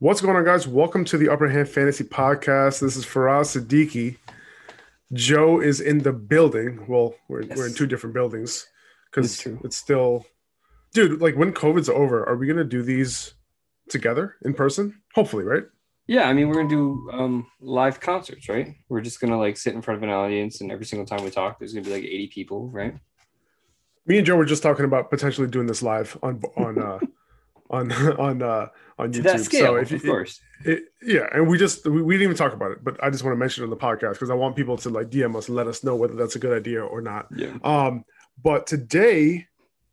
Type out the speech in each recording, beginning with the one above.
What's going on, guys? Welcome to the Upper Hand Fantasy Podcast. This is Faraz Siddiqui. Joe is in the building. Well, we're, Yes. we're in two different buildings because it's still, dude. Like when COVID's over, are we gonna do these together in person? Hopefully, right? Yeah, I mean, we're gonna do um, live concerts, right? We're just gonna like sit in front of an audience, and every single time we talk, there's gonna be like 80 people, right? Me and Joe were just talking about potentially doing this live on on uh, on on uh, on To YouTube. that scale, so if you, of course. It, yeah, and we just we, we didn't even talk about it, but I just want to mention it on the podcast because I want people to like DM us and let us know whether that's a good idea or not. Yeah. Um, but today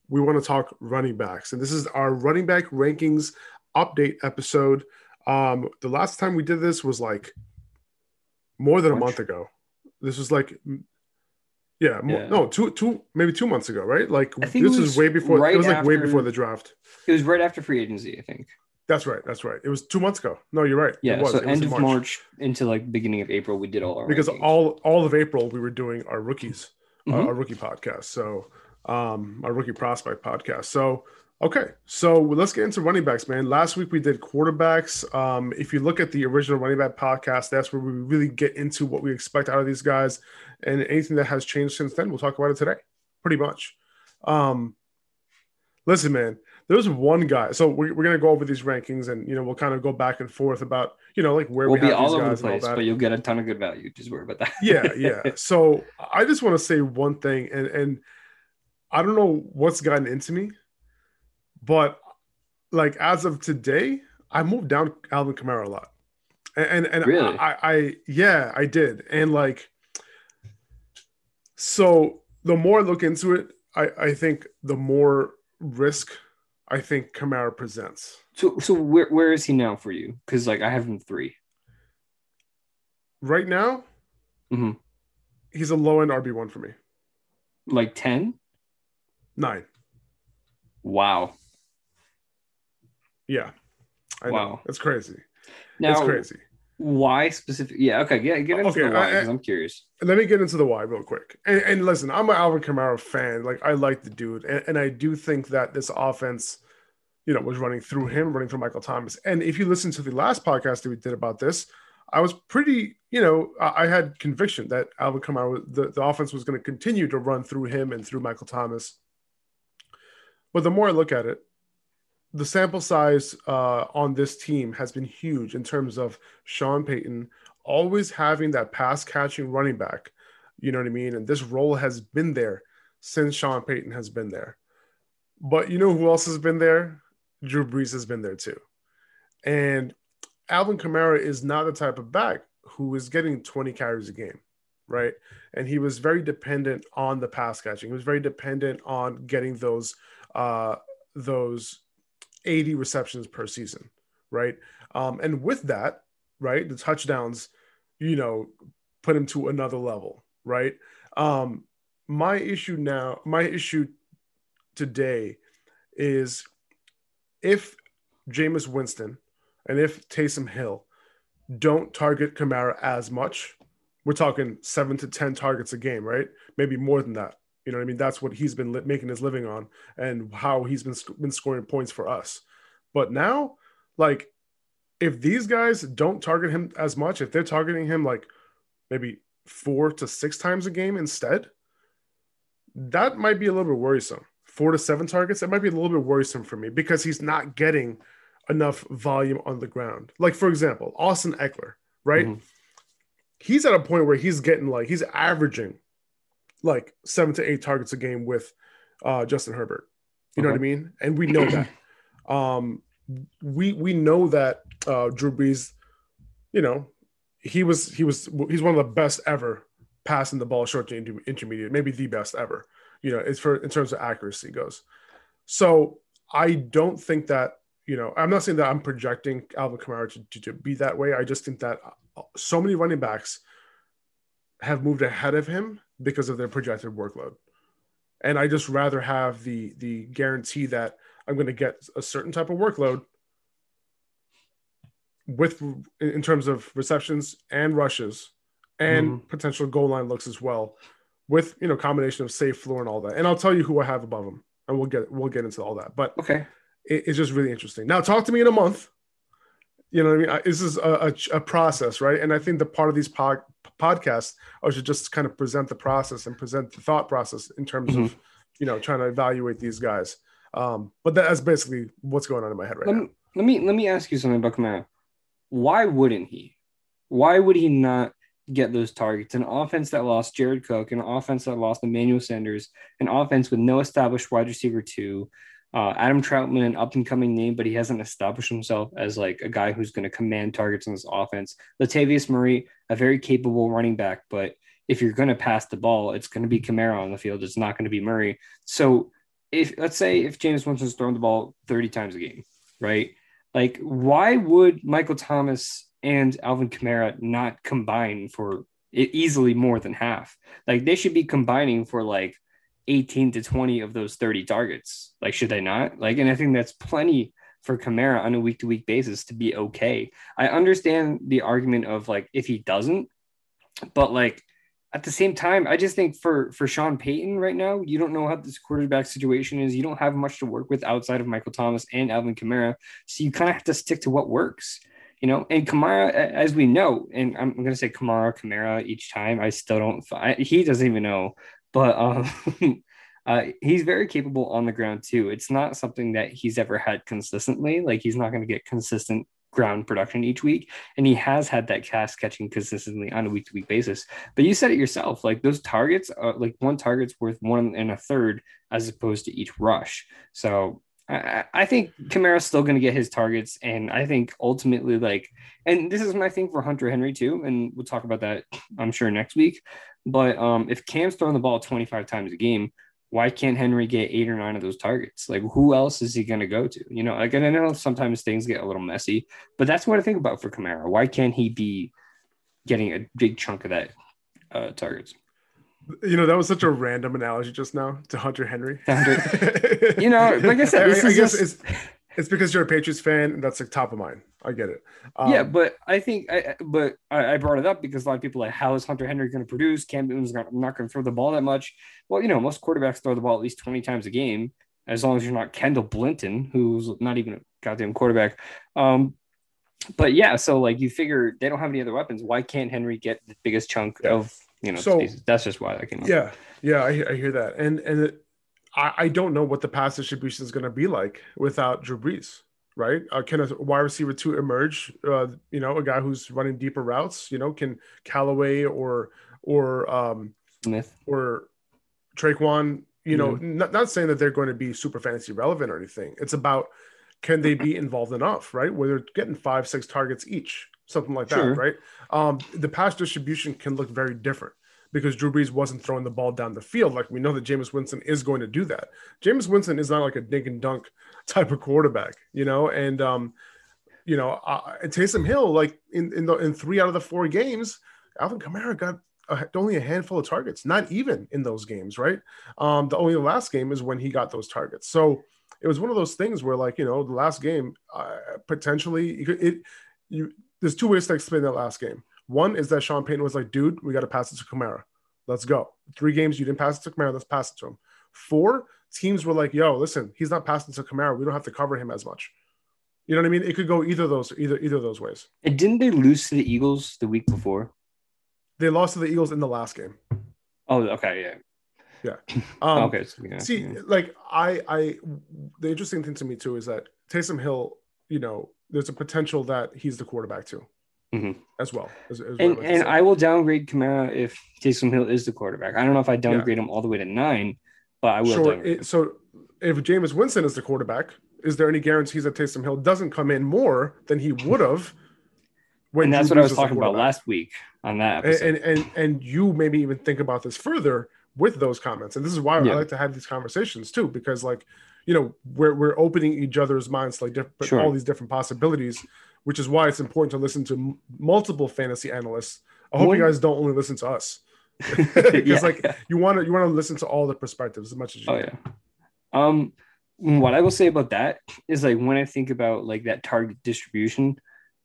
we want to talk running backs, and this is our running back rankings update episode. Um, the last time we did this was like more than a month ago. This was like, yeah, Yeah. no, two, two, maybe two months ago, right? Like this was, was way before. right it was like way before the draft. It was right after free agency, I think. That's right. That's right. It was two months ago. No, you're right. It Yeah. was. So end of March. into like beginning of April, we did all our because rankings. all all of April we were doing our rookies, uh, Mhm. our rookie podcast. So um our rookie prospect podcast. So okay, so let's get into running backs, man. Last week we did quarterbacks. Um, if you look at the original running back podcast, that's where we really get into what we expect out of these guys and anything that has changed since then. We'll talk about it today, pretty much. Um, listen, man. There's one guy. So we're, we're gonna go over these rankings, and you know we'll kind of go back and forth about you know like where we'll we be have these all over the place, but you'll get a ton of good value. Just worry about that. yeah yeah so i just want to say one thing and and i don't know what's gotten into me but like as of today i moved down alvin kamara a lot and and, and Really? I, I yeah i did and like so the more i look into it i i think the more risk i think kamara presents So, so where where is he now for you? Because like I have him three. right now Mhm. he's a low end rb1 for me Like ten. nine Wow. yeah I know. Wow. It's crazy. Now, it's crazy. Why specific? Yeah. Okay. Get get into Okay, the why because I'm curious. Let me get into the why real quick. And, and listen, I'm an Alvin Kamara fan. Like I like the dude, and, and I do think that this offense, you know, was running through him, running through Michael Thomas. And if you listen to the last podcast that we did about this, I was pretty, you know, I, I had conviction that Alvin Kamara, the, the offense was going to continue to run through him and through Michael Thomas. But the more I look at it, the sample size uh, on this team has been huge in terms of Sean Payton always having that pass catching running back. You know what I mean? And this role has been there since Sean Payton has been there. But you know who else has been there? Drew Brees has been there too. And Alvin Kamara is not the type of back who is getting 20 carries a game, right? And he was very dependent on the pass catching. He was very dependent on getting those uh those 80 receptions per season, right? Um, and with that, right, the touchdowns, you know, put him to another level, right? Um, my issue now, my issue today is if Jameis Winston and if Taysom Hill don't target Kamara as much, we're talking seven to 10 targets a game, right? Maybe more than that. You know what I mean? That's what he's been li- making his living on and how he's been, sc- been scoring points for us. But now, like, if these guys don't target him as much, if they're targeting him like maybe four to six times a game instead, that might be a little bit worrisome. Four to seven targets, that might be a little bit worrisome for me because he's not getting enough volume on the ground. Like, for example, Austin Ekeler, right? Mhm. He's at a point where he's getting like, he's averaging like seven to eight targets a game with uh, Justin Herbert. You know what I mean? And we know that. Um, we we know that uh, Drew Brees, you know, he was he was he's one of the best ever passing the ball short to inter- intermediate, maybe the best ever. You know, it's for in terms of accuracy goes. So I don't think that you know, I'm not saying that I'm projecting Alvin Kamara to, to, to be that way. I just think that uh, so many running backs have moved ahead of him because of their projected workload. And I just rather have the the guarantee that I'm going to get a certain type of workload with in terms of receptions and rushes and mm-hmm. potential goal line looks as well with you know combination of safe floor and all that. And i'll tell you who i have above them and we'll get we'll get into all that. But okay. it, it's just really interesting. Now talk to me in a month you know what i mean this is a, a, a process right and i think the part of these pod, podcasts are to just kind of present the process and present the thought process in terms mm-hmm. of you know trying to evaluate these guys um but that's basically what's going on in my head right let now me, let me let me ask you something about Kamara. why wouldn't he why would he not get those targets. An offense that lost Jared Cook, an offense that lost Emmanuel Sanders, an offense with no established wide receiver two. Uh, Adam Trautman, an up and coming name, but he hasn't established himself as like a guy who's going to command targets in this offense. Latavius Murray, a very capable running back, but if you're going to pass the ball, it's going to be Kamara on the field. It's not going to be Murray. So if let's say if Jameis Winston's throwing the ball 30 times a game, right? Like, why would Michael Thomas and Alvin Kamara not combine for easily more than half. Like they should be combining for like 18 to 20 of those 30 targets. Like, should they not? Like, and I think that's plenty for Kamara on a week to week basis to be okay. I understand the argument of like if he doesn't, but like at the same time, I just think for for Sean Payton right now, you don't know how this quarterback situation is. You don't have much to work with outside of Michael Thomas and Alvin Kamara, so you kind of have to stick to what works you know, and Kamara, as we know, and I'm going to say Kamara, Kamara each time. I still don't, I, he doesn't even know, but um, uh, he's very capable on the ground too. It's not something that he's ever had consistently. Like he's not going to get consistent ground production each week, and he has had that cast catching consistently on a week to week basis. But you said it yourself, like those targets, are, like one target's worth one and a third as opposed to each rush. So I, think Kamara's still going to get his targets, and I think ultimately, like, and this is my thing for Hunter Henry too, and we'll talk about that, I'm sure next week. But um, if Cam's throwing the ball 25 times a game, why can't Henry get eight or nine of those targets? Like, who else is he going to go to? You know, like, and I know sometimes things get a little messy, but that's what I think about for Kamara. Why can't he be getting a big chunk of that uh, targets? You know, that was such a random analogy just now to Hunter Henry. Hunter, you know, like I said, I, I guess just... it's it's because you're a Patriots fan and that's like top of mind. I get it. Um, yeah, but I think, I, but I, I, brought it up because a lot of people are like, how is Hunter Henry going to produce? Cam Newton's not, not going to throw the ball that much. Well, you know, most quarterbacks throw the ball at least 20 times a game, as long as you're not Kendall Hinton, who's not even a goddamn quarterback. Um, but yeah, so like you figure they don't have any other weapons. Why can't Henry get the biggest chunk yeah. of you know, so, that's just why that came up. Yeah, yeah, I, I hear that, and and it, I, I don't know what the pass distribution is going to be like without Drew Brees, right? Uh, can a wide receiver two emerge? Uh, you know, a guy who's running deeper routes. You know, can Callaway or or um, Smith or Tre'Quan? You know, mm-hmm. not, not saying that they're going to be super fantasy relevant or anything. It's about can they be involved enough, right? Where they're getting five, six targets each something like sure. that, right? Um, the pass distribution can look very different because Drew Brees wasn't throwing the ball down the field. Like we know that Jameis Winston is going to do that. Jameis Winston is not like a dink and dunk type of quarterback, you know, and um, you know, uh, Taysom Hill, like in in, the, in three out of the four games, Alvin Kamara got only a handful of targets, not even in those games, right? Um, the only last game is when he got those targets. So it was one of those things where, like, you know, the last game uh, potentially it, it you there's two ways to explain that last game. One is that Sean Payton was like, dude, we got to pass it to Kamara. Let's go. Three games, you didn't pass it to Kamara. Let's pass it to him. Four, teams were like, yo, listen, he's not passing to Kamara. We don't have to cover him as much. You know what I mean? It could go either of those, either either of those ways. And didn't they lose to the Eagles the week before? They lost to the Eagles in the last game. Oh, okay, yeah. Yeah. Um, okay. So, yeah, see, yeah. like I, I, the interesting thing to me too is that Taysom Hill, you know, there's a potential that he's the quarterback too, mm-hmm. as well. As, as and and I will downgrade Kamara if Taysom Hill is the quarterback. I don't know if I downgrade yeah. him all the way to nine, but I will. Sure. It, so if Jameis Winston is the quarterback, is there any guarantees that Taysom Hill doesn't come in more than he would have? and that's Drew what I was talking about last week on that. And, and, and and you maybe even think about this further with those comments. And this is why yeah. I like to have these conversations too, because like you know we're we're opening each other's minds to like different Sure. all these different possibilities, which is why it's important to listen to m- multiple fantasy analysts. I hope One- you guys don't only listen to us because Yeah. like you want to you want to listen to all the perspectives as much as you Oh can. yeah. Um, what I will say about that is like when I think about like that target distribution,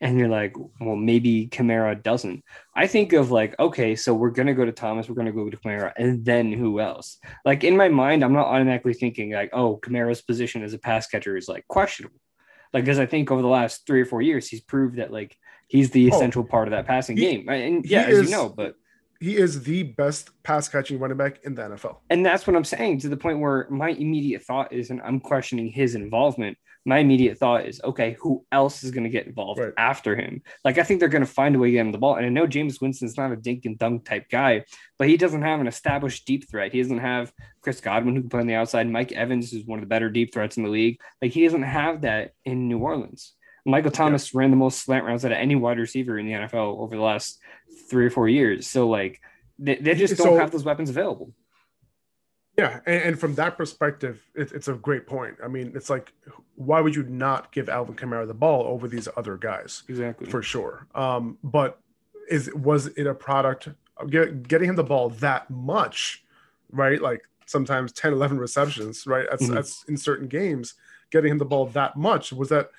and you're like, well, maybe Kamara doesn't. I think of like, okay, so we're gonna go to Thomas, we're gonna go to Kamara, and then who else? Like in my mind, I'm not automatically thinking like, oh, Kamara's position as a pass catcher is like questionable. Like, because I think over the last three or four years, he's proved that like he's the Oh, essential part of that passing he- game. And yeah, as is- you know, but He is the best pass catching running back in the NFL. and that's what I'm saying to the point where my immediate thought is, and I'm questioning his involvement. My immediate thought is, okay, who else is going to get involved Right. after him? Like, I think they're going to find a way to get him the ball. And I know Jameis Winston's not a dink and dunk type guy, but he doesn't have an established deep threat. He doesn't have Chris Godwin who can play on the outside. Mike Evans is one of the better deep threats in the league. Like, he doesn't have that in New Orleans. Michael Thomas ran the most slant rounds out of any wide receiver in the NFL over the last three or four years. So, like, they, they just don't So- have those weapons available. Yeah, and, and from that perspective, it, it's a great point. I mean, it's like, why would you not give Alvin Kamara the ball over these other guys? Exactly. for sure. Um, but is was it a product of get, getting him the ball that much, right? Like sometimes 10, 11 receptions, right? That's Mhm. that's in certain games, getting him the ball that much. Was that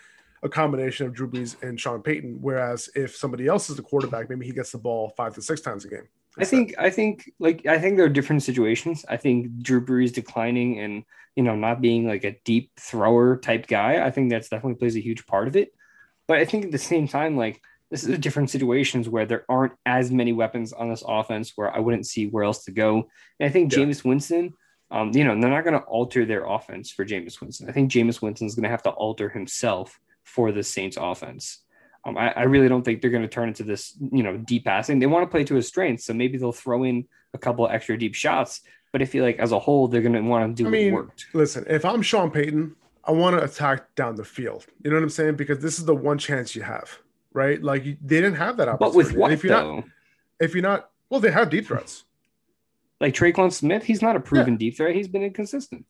a combination of Drew Brees and Sean Payton? Whereas if somebody else is the quarterback, maybe he gets the ball five to six times a game. I think I think like I think there are different situations. I think Drew Brees declining and you know not being like a deep thrower type guy. I think that's definitely plays a huge part of it. But I think at the same time, like this is a different situations where there aren't as many weapons on this offense where I wouldn't see where else to go. And I think Yeah. Jameis Winston, um, you know, they're not going to alter their offense for Jameis Winston. I think Jameis Winston is going to have to alter himself for the Saints offense. Um, I, I really don't think they're going to turn into this, you know, deep passing. They want to play to his strengths, so maybe they'll throw in a couple extra deep shots. But I feel like as a whole, they're going to want to do I what worked. Listen, if I'm Sean Payton, I want to attack down the field. You know what I'm saying? Because this is the one chance you have, right? Like you, they didn't have that But opportunity. with And what if you're though? not, if you're not, well, they have deep threats. like Tre'Quan Smith, he's not a proven deep threat. He's been inconsistent.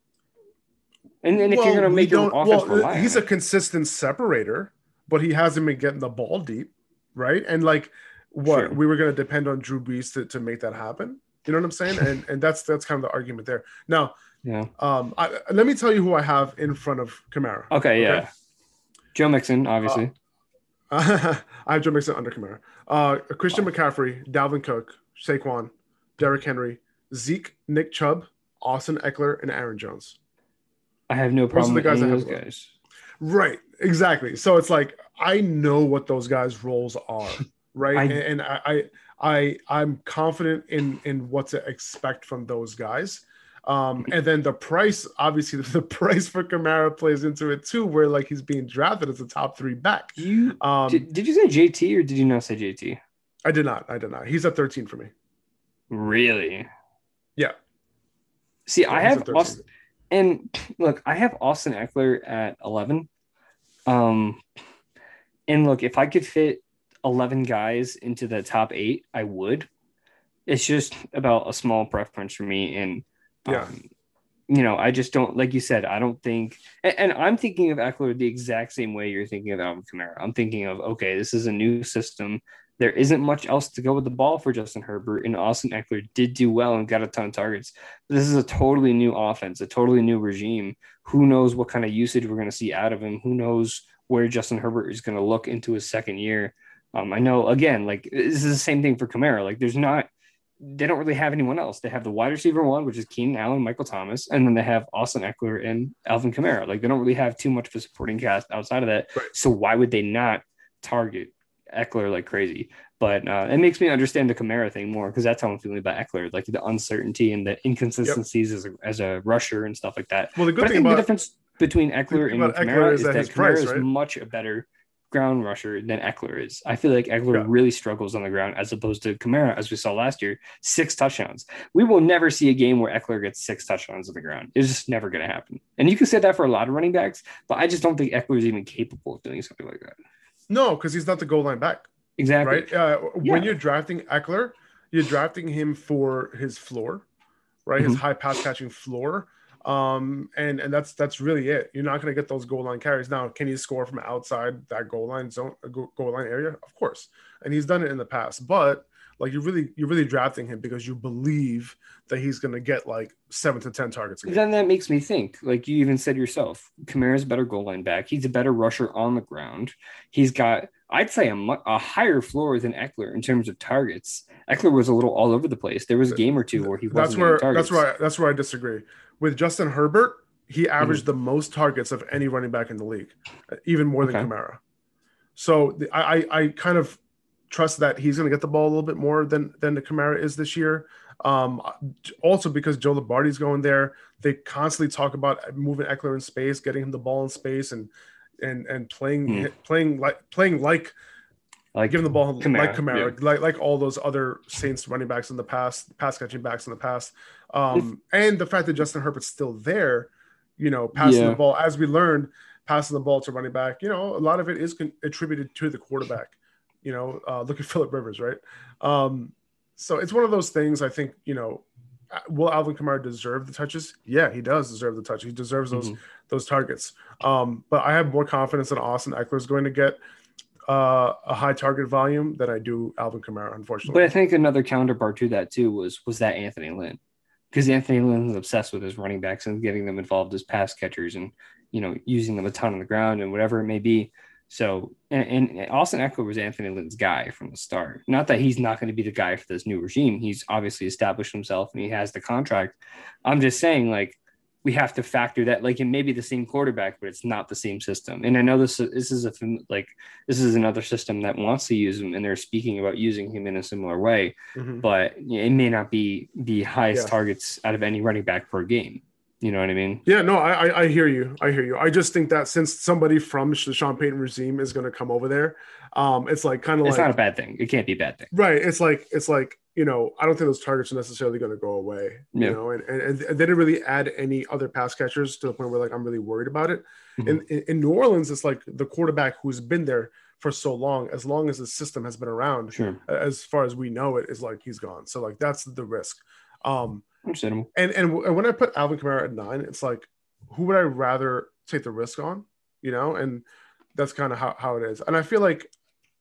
And then if Well, you're going to make your offense well, rely he's a consistent separator, but he hasn't been getting the ball deep, right? And like, what Sure. we were going to depend on Drew Brees to, to make that happen. You know what I'm saying? And and that's that's kind of the argument there. Now, yeah. um, I, let me tell you who I have in front of Kamara. Okay, yeah. Okay. Joe Mixon, obviously. I have Joe Mixon under Kamara. Uh, Christian McCaffrey, Dalvin Cook, Saquon, Derrick Henry, Zeke, Nick Chubb, Austin Ekeler, and Aaron Jones. I have no problem with guys any those left. guys. Right, exactly. So it's like I know what those guys' roles are, right? I- and and I, I I I'm confident in in what to expect from those guys. Um, and then the price, obviously, the price for Kamara plays into it too, where like he's being drafted as a top three back. You Um, did, did you say JT or did you not say JT? I did not, I did not. He's at 13 for me. Really? Yeah. See, I have 13. Austin, and look, I have Austin Ekeler at eleven. Um, and look, if I could fit eleven guys into the top eight, I would. It's just about a small preference for me, and Yeah. um, you know, I just don't like you said. I don't think, and, and I'm thinking of Ekeler the exact same way you're thinking of Alvin Kamara. I'm thinking of okay, this is a new system. There isn't much else to go with the ball for Justin Herbert, and Austin Ekeler did do well and got a ton of targets. This is a totally new offense, a totally new regime. Who knows what kind of usage we're going to see out of him? Who knows where Justin Herbert is going to look into his second year? Um, I know again, like this is the same thing for Kamara. Like there's not, they don't really have anyone else. They have the wide receiver one, which is Keenan Allen, Michael Thomas, and then they have Austin Eckler and Alvin Kamara. Like they don't really have too much of a supporting cast outside of that. Right. So why would they not target Ekeler like crazy? But uh, it makes me understand the Kamara thing more because that's how I'm feeling about Ekeler, like the uncertainty and the inconsistencies as, a, as a rusher and stuff like that. Well, the good I thing think the difference between Ekeler and about Kamara is is, that Kamara is right? much a better ground rusher than Ekeler is. I feel like Ekeler Yeah. really struggles on the ground as opposed to Kamara, as we saw last year, six touchdowns. We will never see a game where Ekeler gets six touchdowns on the ground. It's just never going to happen. And you can say that for a lot of running backs, but I just don't think Ekeler is even capable of doing something like that. No, because he's not the goal line back. Exactly. right? Uh, Yeah. When you're drafting Ekeler, you're drafting him for his floor, right? His Mhm. high pass catching floor. Um, and and that's that's really it. You're not going to get those goal line carries. Now, can he score from outside that goal line zone, goal line area? Of course, and he's done it in the past. But like you're really you're really drafting him because you believe that he's going to get like seven to ten targets. Then that makes me think, like you even said yourself, Kamara's a better goal line back. He's a better rusher on the ground. He's got, I'd say, a, a higher floor than Ekeler in terms of targets. Ekeler was a little all over the place. There was a game or two where he wasn't. That's where that's where I, that's where I disagree with Justin Herbert. He averaged mm-hmm. the most targets of any running back in the league, even more than okay. Kamara. So the, I I kind of trust that he's going to get the ball a little bit more than than the Kamara is this year. Um, also because Joe Lombardi's going there, they constantly talk about moving Ekeler in space, getting him the ball in space, and and and playing mm. playing like playing like like giving the ball Kamara, like Kamara, yeah. like like all those other Saints running backs in the past, pass catching backs in the past, um, and the fact that Justin Herbert's still there, you know, passing yeah. the ball as we learned, passing the ball to running back, you know, a lot of it is con- attributed to the quarterback. You know, uh, look at Philip Rivers, right? Um, so it's one of those things. I think you know, uh, will Alvin Kamara deserve the touches? Yeah, he does deserve the touch. He deserves those mm-hmm. those targets. Um, but I have more confidence in Austin Ekeler is going to get uh, a high target volume than I do Alvin Kamara, unfortunately. But I think another counterpart to that too was was that Anthony Lynn, because Anthony Lynn is obsessed with his running backs and getting them involved as pass catchers and you know using them a ton on the ground and whatever it may be. So, and, and Austin Ekeler was Anthony Lynn's guy from the start. Not that he's not going to be the guy for this new regime. He's obviously established himself and he has the contract. I'm just saying, like, we have to factor that, like, it may be the same quarterback, but it's not the same system. And I know this this is a like this is another system that wants to use him, and they're speaking about using him in a similar way, mm-hmm. but it may not be the highest yeah. targets out of any running back per game. You know what I mean? Yeah, no, I, I hear you. I hear you. I just think that since somebody from the Sean Payton regime is going to come over there, um, it's like kind of like it's not a bad thing. It can't be a bad thing, right? It's like it's like you know, I don't think those targets are necessarily going to go away. Yeah. You know, and, and, and they didn't really add any other pass catchers to the point where like I'm really worried about it. Mm-hmm. In, in, in New Orleans, it's like the quarterback who's been there for so long, as long as the system has been around, sure. as far as we know it, is like he's gone. So like that's the risk. Um, Understandable. And and when I put Alvin Kamara at nine, it's like, who would I rather take the risk on? You know, and that's kind of how, how it is. And I feel like,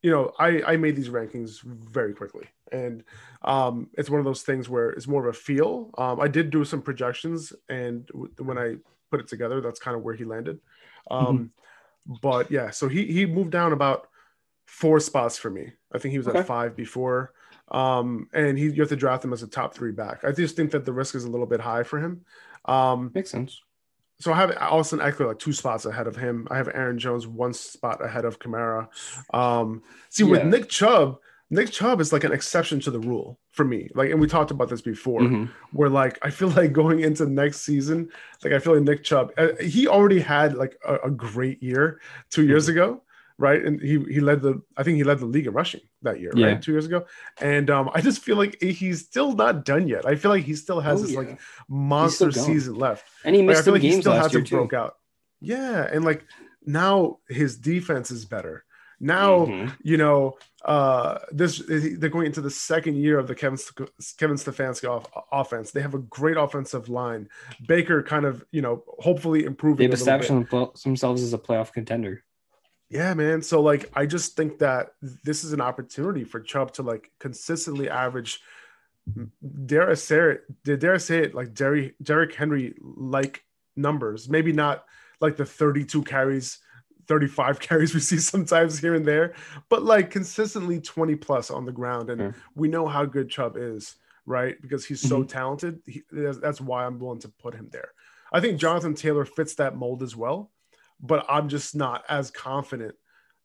you know, I I made these rankings very quickly, and um, it's one of those things where it's more of a feel. Um, I did do some projections, and when I put it together, that's kind of where he landed. Um, mm-hmm. But yeah, so he he moved down about four spots for me. I think he was okay. at five before. Um, and he, you have to draft him as a top three back. I just think that the risk is a little bit high for him. Um, Makes sense. So I have Austin Ekeler like two spots ahead of him. I have Aaron Jones one spot ahead of Kamara. Um, see, yeah. with Nick Chubb, Nick Chubb is like an exception to the rule for me. Like, and we talked about this before, mm-hmm. where like I feel like going into next season, like I feel like Nick Chubb, uh, he already had like a, a great year two years mm-hmm. ago right? And he he led the I think he led the league in rushing that year, yeah. right? Two years ago. And um, I just feel like he's still not done yet. I feel like he still has oh, this yeah. like monster season left. And he missed like, I feel like he still hasn't broke out. Yeah, and like now his defense is better. Now mm-hmm. you know uh, this they're going into the second year of the Kevin Kevin Stefanski off, offense. They have a great offensive line. Baker kind of you know hopefully improving. They've established themselves as a playoff contender. Yeah, man. So like I just think that this is an opportunity for Chubb to like consistently average dare I say it, dare I say it like Derry Derrick Henry like numbers. Maybe not like the 32 carries, 35 carries we see sometimes here and there, but like consistently 20 plus on the ground. And mm. we know how good Chubb is, right? Because he's so mm-hmm. talented. He, that's why I'm willing to put him there. I think Jonathan Taylor fits that mold as well but I'm just not as confident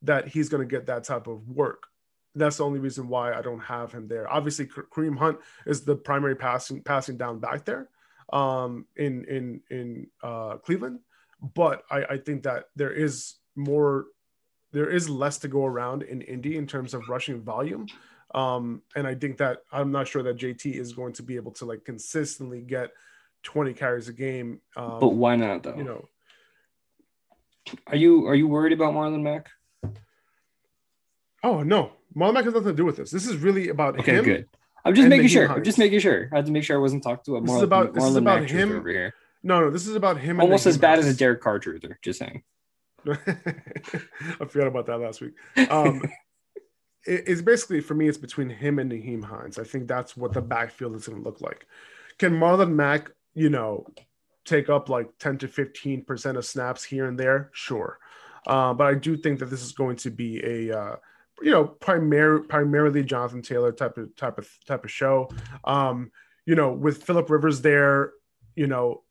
that he's going to get that type of work. That's the only reason why I don't have him there. Obviously, Kareem Hunt is the primary passing passing down back there um, in in in uh, Cleveland, but I, I think that there is more, there is less to go around in Indy in terms of rushing volume. Um, and I think that I'm not sure that JT is going to be able to like consistently get 20 carries a game. Um, but why not though? You know, are you are you worried about Marlon Mack? Oh no, Marlon Mack has nothing to do with this. This is really about okay, him. good. I'm just making sure. I'm just making sure. I had to make sure I wasn't talking to a Marlon, this is about, Marlon this is about Mack him. over here. No, no, this is about him. and Almost as bad as a Derek Carr truther. Just saying. I forgot about that last week. Um, it- it's basically for me, it's between him and Nyheim Hines. I think that's what the backfield is going to look like. Can Marlon Mack, you know, take up like 10 to 15 percent of snaps here and there? Sure, uh, but I do think that this is going to be a uh, you know primary primarily Jonathan Taylor type of type of type of show. Um, you know, with Philip Rivers there, you know,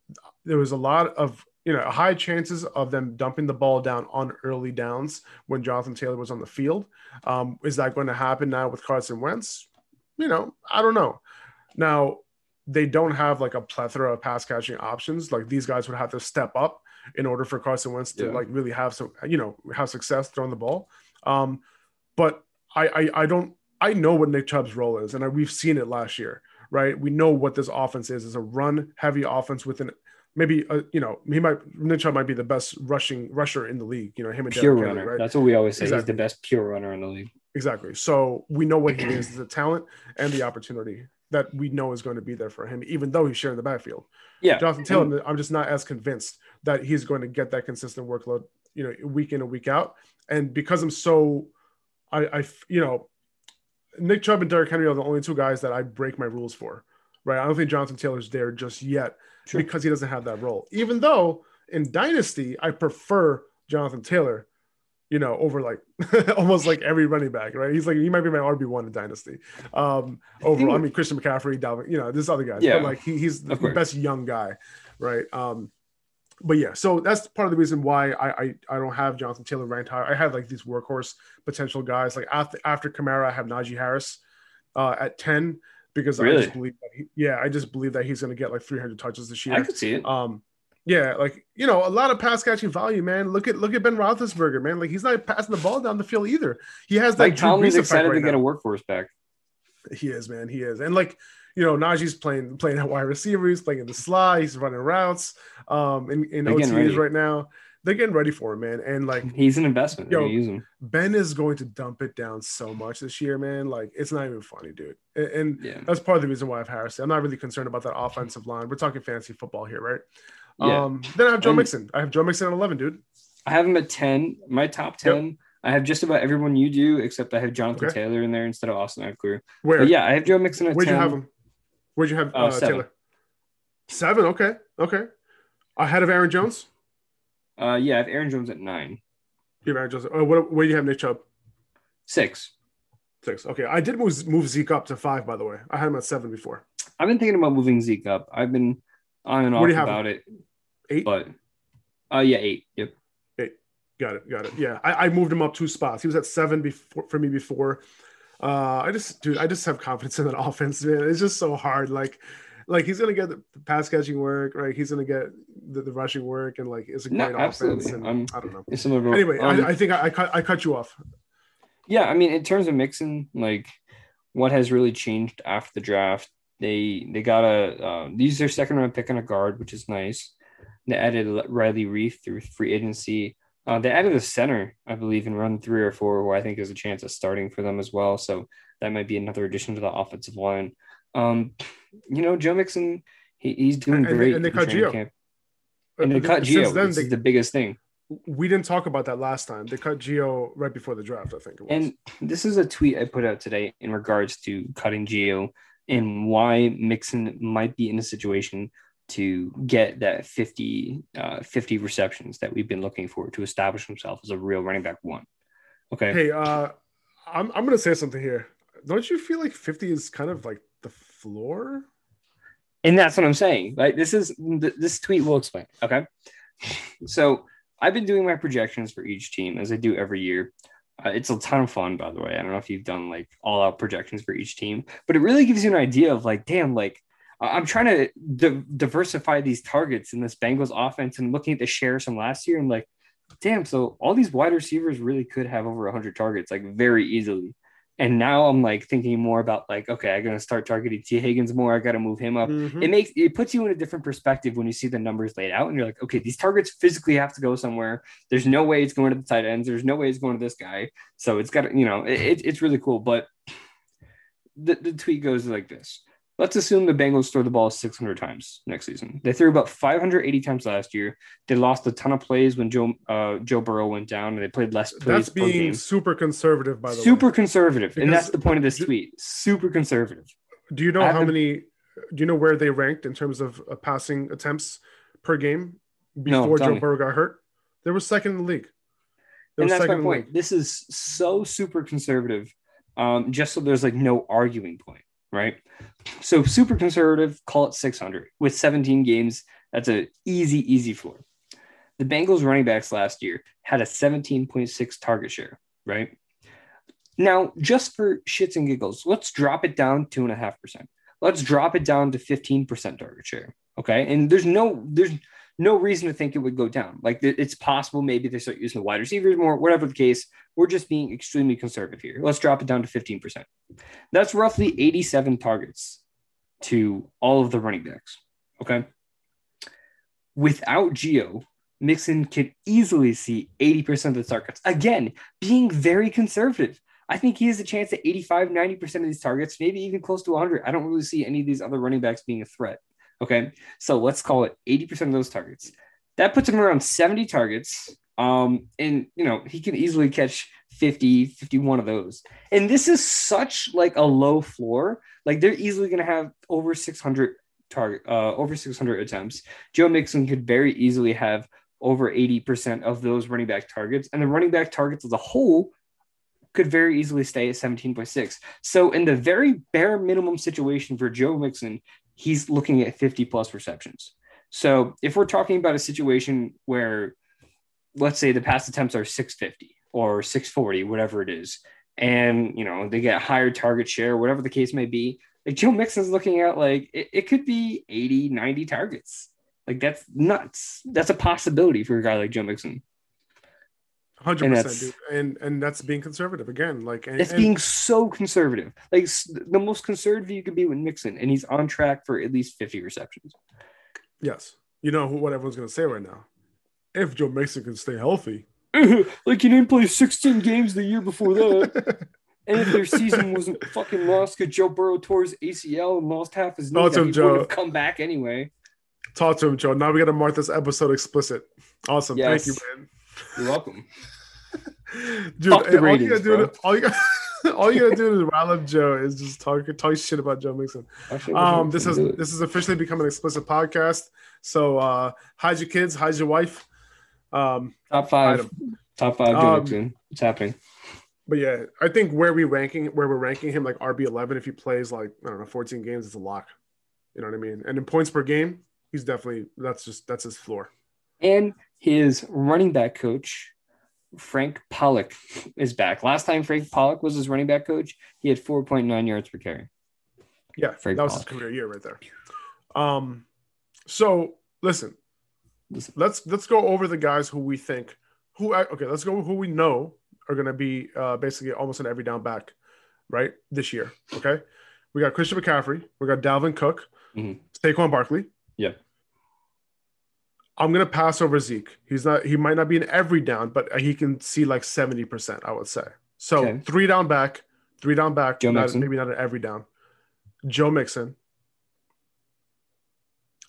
there was a lot of you know high chances of them dumping the ball down on early downs when Jonathan Taylor was on the field. Um, is that going to happen now with Carson Wentz? You know, I don't know. Now they don't have like a plethora of pass catching options. Like these guys would have to step up in order for Carson Wentz to Yeah. like really have some, you know, have success throwing the ball. Um, but I, I I don't I know what Nick Chubb's role is, and I, we've seen it last year, right? We know what this offense is. It's a run heavy offense with an maybe a, you know he might Nick Chubb might be the best rushing rusher in the league. You know him and Pure runner. right? That's what we always say. He's the best pure runner in the league. Exactly. So we know what he is, the talent and the opportunity that we know is going to be there for him, even though he's sharing the backfield. Yeah. Jonathan Taylor, I'm just not as convinced that he's going to get that consistent workload, you know, week in and week out. And because I'm so, I, I, you know, Nick Chubb and Derrick Henry are the only two guys that I break my rules for, right? I don't think Jonathan Taylor's there just yet Sure. because he doesn't have that role. Even though in Dynasty, I prefer Jonathan Taylor, you know, over like almost like every running back, right? He's like he might be my RB one in Dynasty. Um, overall, I mean Christian McCaffrey, Dalvin, you know, there's other guys, Yeah. but like he, he's the best young guy, right? Um, but yeah, so that's part of the reason why I, I I don't have Jonathan Taylor ranked high. I have like these workhorse potential guys. Like after after Kamara, I have Najee Harris uh, at ten because I just believe that he, yeah, I just believe that he's going to get like 300 touches this year. I could see it. Um, yeah, like you know, a lot of pass catching value, man. Look at look at Ben Roethlisberger, man. Like he's not passing the ball down the field either. He has that Like Tomlin's excited right to get now. a workforce back. He is, man. He is, and like you know, Najee's playing playing at wide receiver. He's playing in the slide. He's running routes. Um, in in OTAs right now, they're getting ready for him, man. And like He's an investment. Yo. use him. Ben is going to dump it down so much this year, man. Like it's not even funny, dude. And, and Yeah. that's part of the reason why I have Harris. I'm not really concerned about that offensive line. We're talking fantasy football here, right? Yeah. Um, then I have Joe And- Mixon. I have Joe Mixon at 11, dude. I have him at 10. My top 10. I have just about everyone you do, except I have Jonathan Okay. Taylor in there instead of Austin Ekeler. Where? But yeah, I have Joe Mixon at Where'd 10. you have him? Where'd you have Uh, uh, seven. Taylor? Seven. Okay. Okay. Ahead of Aaron Jones. Uh, yeah, I have Aaron Jones at nine. You have Aaron Jones. Oh, what, where do you have Nick Chubb? Six. Six. Okay. I did move, move Zeke up to five, by the way. I had him at seven before. I've been thinking about moving Zeke up. I've been on and off do you have about it. Eight. But uh yeah, eight. Yep. Eight. Got it. Got it. Yeah. I, I moved him up two spots. He was at seven before for me before. Uh, I just, dude, I just have confidence in that offense, man. It's just so hard. Like, like he's gonna get the pass catching work, right? He's gonna get the, the rushing work, and like it's a No, great offense. absolutely. And I don't know. It's similar Anyway, um, I, I think I, I cut I cut you off. Yeah, I mean, in terms of Mixon, like what has really changed after the draft, they they got a uh, these are second round pick on a guard, which is nice. They added Riley Reiff through free agency. Uh, they added a center, I believe, in run three or four, where I think there's a chance of starting for them as well. So that might be another addition to the offensive line. Um, you know, Joe Mixon, he, he's doing And great. and they in cut training camp. And they Uh, cut Gio. This they- is the biggest thing. we didn't talk about that last time. They cut Gio right before the draft, I think it was. And this is a tweet I put out today in regards to cutting Gio and why Mixon might be in a situation to get that 50, uh, 50 receptions that we've been looking for to establish himself as a real running back one. Okay. hey, uh, I'm I'm gonna say something here. Don't you feel like 50 is kind of like the floor? And that's what I'm saying. Like this is th- this tweet will explain. Okay. So I've been doing my projections for each team as I do every year. Uh, it's a ton of fun, by the way. I don't know if you've done like all out projections for each team, but it really gives you an idea of like, damn, like I'm trying to di- diversify these targets in this Bengals offense and looking at the shares from last year and like, damn, so all these wide receivers really could have over 100 targets like very easily. And now I'm like thinking more about like, okay, I'm gonna start targeting Tee Higgins more. I got to move him up. Mhm. it makes it puts you in a different perspective when you see the numbers laid out and you're like okay these targets physically have to go somewhere. There's no way it's going to the tight ends. There's no way it's going to this guy. So it's got to you know it, it- it's really cool. But the, the tweet goes like this let's assume the Bengals throw the ball 600 times next season. They threw about 580 times last year. They lost a ton of plays when Joe uh, Joe Burrow went down, and they played less plays That's being game. super conservative, by the Super way. Super conservative, and that's the point of this tweet. Super conservative. Do you know how many? Do you know where they ranked in terms of uh, passing attempts per game before tell Joe me. Burrow got hurt? They were second in the league. They and were that's my second in the point. league. This is so super conservative, um, just so there's like no arguing point, right? So super conservative, call it 600 with 17 games. That's a easy, easy floor. The Bengals running backs last year had a 17.6 target share, right? Now, just for shits and giggles, let's drop it down two and a half percent. Let's drop it down to 15% target share. Okay. And there's no, there's no reason to think it would go down. Like it's possible maybe they start using the wide receivers more, whatever the case. We're just being extremely conservative here. Let's drop it down to 15%. That's roughly 87 targets to all of the running backs. Okay. Without Gio, Mixon can easily see 80% of the targets. Again, being very conservative. I think he has a chance at 85, 90% of these targets, maybe even close to 100. I don't really see any of these other running backs being a threat. Okay. So let's call it 80% of those targets. That puts him around 70 targets. Um, and you know, he can easily catch 50, 51 of those. And this is such like a low floor. Like they're easily to have over 600 target, uh, over 600 attempts. Joe Mixon could very easily have over 80% of those running back targets. And the running back targets as a whole could very easily stay at 17.6. So in the very bare minimum situation for Joe Mixon, he's looking at 50 plus receptions. So if we're talking about a situation where, let's say the pass attempts are 650 or 640, whatever it is, and you know they get higher target share, whatever the case may be, like Joe Mixon's looking at like it, it could be 80, 90 targets. Like that's nuts. That's a possibility for a guy like Joe Mixon. Hundred And percent, and and that's being conservative again. Like, and, It's and- being so conservative. Like the most conservative you could be with Mixon, and he's on track for at least 50 receptions. yes, you know what everyone's gonna say right now. If Joe Mixon can stay healthy, like he didn't play 16 games the year before that. And if their season wasn't fucking lost because Joe Burrow tore his ACL and lost half his knee, Thoughts that of he Joe. would have come back anyway. talk to him, Joe. Now we gotta mark this episode explicit. Awesome, Yes. thank you, man. You're welcome. Dude, Fuck the all you ratings, gotta do, all you, all you gotta do is rile up Joe is just talk talk shit about Joe Mixon. Um, this can is this has officially become an explicit podcast. So uh, hide your kids, hide your wife. Um, top five. Top five Joe Um, Mixon. It's happening. but yeah, I think where we ranking where we're ranking him like RB eleven if he plays like I don't know 14 games, it's a lock. You know what I mean? And in points per game, he's definitely that's just that's his floor. And his running back coach, Frank Pollock, is back. Last time Frank Pollock was his running back coach, he had 4.9 yards per carry. Yeah, Frank that was his career year right there. Um, so listen, Listen. let's let's go over the guys who we think who okay, let's go who we know are going to be uh, basically almost an every down back, right? This year, okay. We got Christian McCaffrey, we got Dalvin Cook, Mhm. Saquon Barkley. Yeah. I'm gonna pass over Zeke. He's not. He might not be in every down, but he can see like seventy percent. I would say. So Okay. three down back, three down back. Joe not- Mixon. maybe not an every down. Joe Mixon,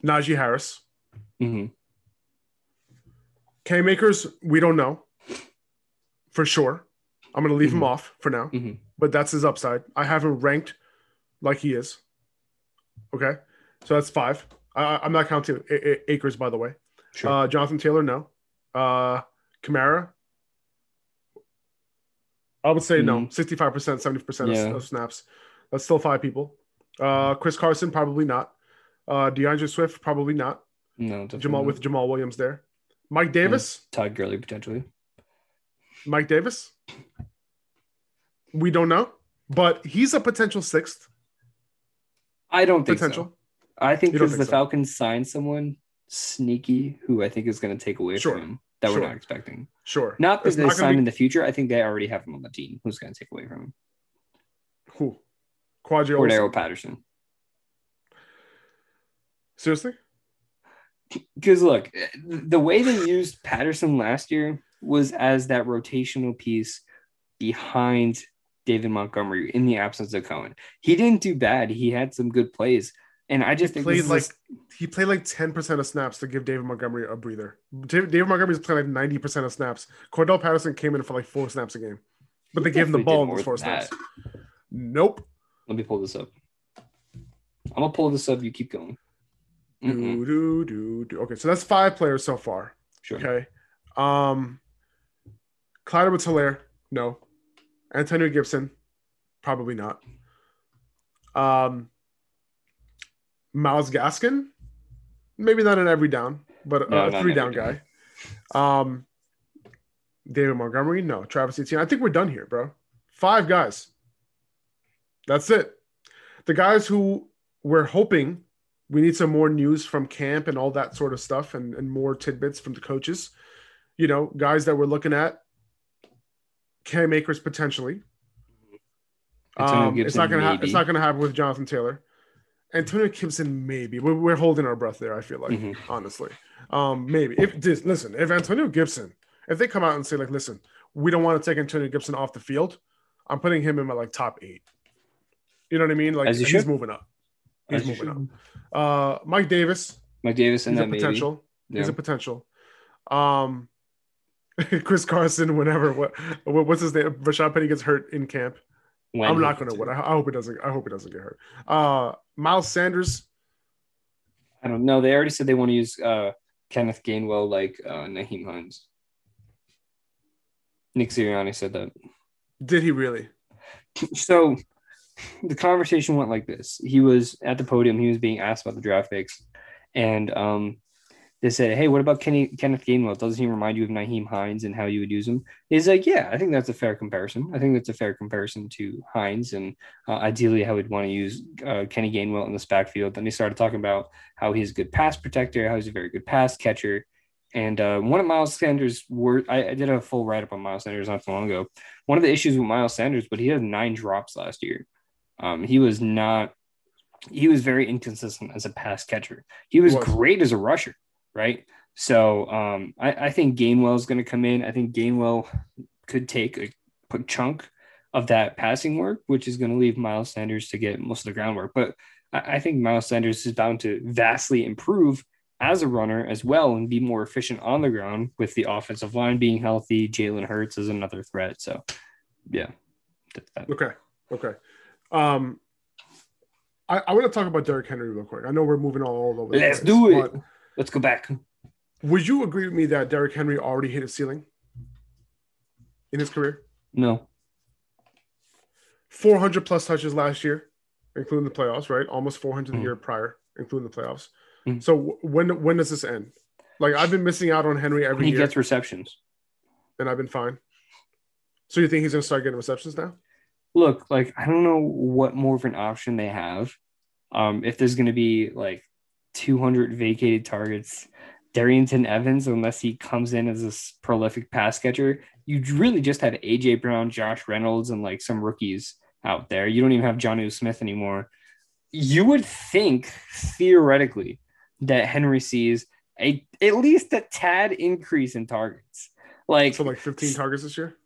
Najee Harris, Mm-hmm. K makers. We don't know for sure. I'm gonna leave him Mhm. off for now, Mhm. but that's his upside. I have him ranked like he is. Okay, so that's five. I, I'm not counting Acres, by the way. Sure. Uh, Jonathan Taylor, no. Uh, Kamara, I would say no. Mhm. 65%, 70% Yeah. of, of snaps. That's still five people. Uh, Chris Carson, probably not. Uh, D'Andre Swift, probably not. no, Jamal not. with Jamaal Williams there. Mike Davis, Todd Gurley potentially. Mike Davis. We don't know, but he's a potential sixth I don't think potential. so. I think because the so? Falcons signed someone sneaky who I think is going to take away Sure. from him that Sure. we're not expecting. Sure. Not that It's they not be- in the future. I think they already have him on the team. Who's going to take away from him? Who? Quadri Cordero. Patterson. Seriously? Because look, the way they used Patterson last year was as that rotational piece behind David Montgomery in the absence of Cohen. He didn't do bad. He had some good plays. And I just think played this is like a- he played like 10% of snaps to give David Montgomery a breather. David, David Montgomery's playing like 90% of snaps. Cordarrelle Patterson came in for like four snaps a game. But they gave him the ball in those four than snaps. Nope. let me pull this up. I'm gonna pull this up. You keep going. Mm-mm. Do, do, do, do. Okay, so that's five players so far. Sure. Okay. Um Clyde Helaire, no. Antonio Gibson, probably not. Um Myles Gaskin, maybe not an every down, but No, a three down guy. Um David Montgomery, no. Travis Etienne. I think we're done here, bro. Five guys. That's it. The guys who we're hoping we need some more news from camp and all that sort of stuff and, and more tidbits from the coaches. You know, guys that we're looking at, Cam Akers potentially. Um, it's not gonna happen. maybe. It's not gonna happen with Jonathan Taylor. Antonio Gibson, maybe. We're, we're holding our breath there. I feel like, Mhm. honestly, um, maybe. If this, listen, if Antonio Gibson, if they come out and say like, listen, we don't want to take Antonio Gibson off the field, I'm putting him in my like top eight. You know what I mean? Like he's should. moving up. He's As moving up. Uh, Mike Davis, Mike Davis and he's a maybe. potential. Yeah. He's a potential. Um, Chris Carson, whenever what, what what's his name? Rashad Penny gets hurt in camp. When I'm not gonna it. win. I, I hope it doesn't. I hope it doesn't get hurt. Uh, Miles Sanders. I don't know. They already said they want to use uh, Kenneth Gainwell like uh, Nyheim Hines. Nick Sirianni said that. Did he really? So the conversation went like this. He was at the podium. He was being asked about the draft picks, and um, they said, "Hey, what about Kenny Kenneth Gainwell? Doesn't he remind you of Nyheim Hines and how you would use him?" He's like, "Yeah, I think that's a fair comparison. I think that's a fair comparison to Hines, and uh, ideally, how we'd want to use uh, Kenny Gainwell in this backfield." Then he started talking about how he's a good pass protector, how he's a very good pass catcher. And uh, one of Miles Sanders' word, I, I did a full write up on Miles Sanders not too long ago. One of the issues with Miles Sanders, but he had nine drops last year. Um, he was not, he was very inconsistent as a pass catcher. He was Was. great as a rusher, right? So um, I, I think Gainwell is going to come in. I think Gainwell could take a, chunk of that passing work, which is going to leave Miles Sanders to get most of the groundwork. But I, I think Miles Sanders is bound to vastly improve as a runner as well and be more efficient on the ground with the offensive line being healthy. Jalen Hurts is another threat. So, yeah. Okay. Okay. Um, I, I want to talk about Derrick Henry real quick. I know we're moving all, all over. Let's place, do it. Let's go back. Would you agree with me that Derrick Henry already hit his ceiling in his career? No. 400 plus touches last year, including the playoffs, right? Almost 400 the Mhm. year prior, including the playoffs. Mhm. So w- when when does this end? Like I've been missing out on Henry every he year, gets receptions. and I've been fine. So you think he's gonna start getting receptions now? Look, like, I don't know what more of an option they have. Um, if there's going to be like 200 vacated targets, Darrynton Evans, unless he comes in as this prolific pass catcher, you really just have AJ Brown, Josh Reynolds, and like some rookies out there. You don't even have Jonnu Smith anymore. You would think theoretically that Henry sees a at least a tad increase in targets. Like So like 15 targets this year.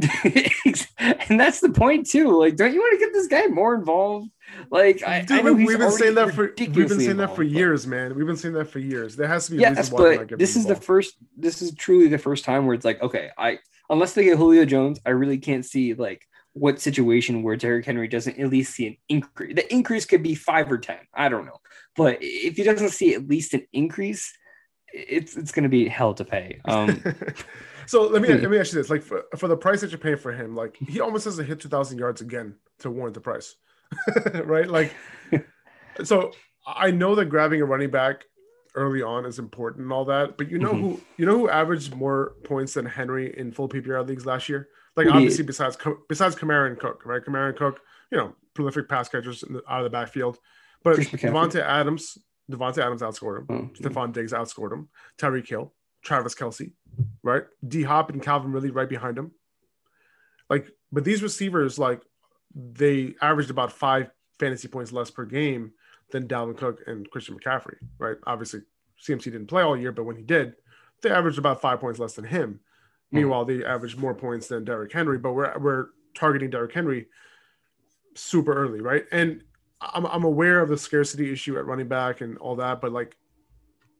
And that's the point too. Like, don't you want to get this guy more involved? Like, I, Dude, I know we've been saying that for we've been saying that for involved, but- years, man. We've been saying that for years. There has to be a Yes, reason why they're not but this is the first. This is truly the first time where it's like, okay, I unless they get Julio Jones, I really can't see like what situation where Derrick Henry doesn't at least see an increase. The increase could be five or ten. I don't know, but if he doesn't see at least an increase, it's it's going to be hell to pay. Um, so let me Hmm. let me ask you this: like for, for the price that you're paying for him, like he almost has to hit 2,000 yards again to warrant the price, right? Like, so I know that grabbing a running back early on is important and all that, but you know Mhm. who you know who averaged more points than Henry in full PPR leagues last year? Like obviously besides besides Kamara and Cook, right? Kamara and Cook, you know, prolific pass catchers in the, out of the backfield, but Davante Adams, Davante Adams outscored him. oh, Stefon Diggs outscored him. Tyreek Hill, Travis Kelce, right? D Hop and Calvin Ridley right behind him. Like, but these receivers, like, they averaged about five fantasy points less per game than Dalvin Cook and Christian McCaffrey, right? Obviously, CMC didn't play all year, but when he did, they averaged about five points less than him. Hmm. Meanwhile, they averaged more points than Derrick Henry, but we're we're targeting Derrick Henry super early, right? And I'm, I'm aware of the scarcity issue at running back and all that, but like,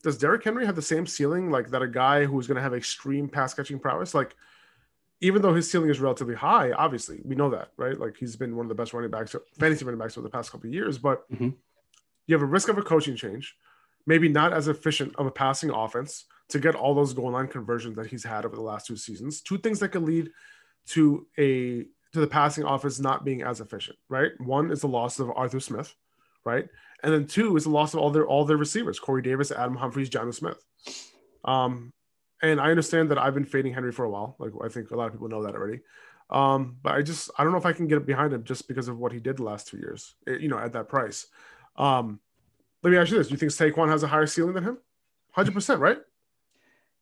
does Derrick Henry have the same ceiling like that a guy who's going to have extreme pass catching prowess? Like, even though his ceiling is relatively high, obviously we know that, right? Like he's been one of the best running backs, fantasy running backs over the past couple of years. But Mhm. you have a risk of a coaching change, maybe not as efficient of a passing offense to get all those goal line conversions that he's had over the last two seasons. Two things that could lead to a to the passing offense not being as efficient, right? One is the loss of Arthur Smith, right? And then two is the loss of all their all their receivers, Corey Davis, Adam Humphries, John Smith. Um, and I understand that I've been fading Henry for a while. Like I think a lot of people know that already. Um, but I just I don't know if I can get behind him just because of what he did the last two years. eh, You know, at that price. Um, let me ask you this: Do you think Saquon has a higher ceiling than him? Hundred percent, right?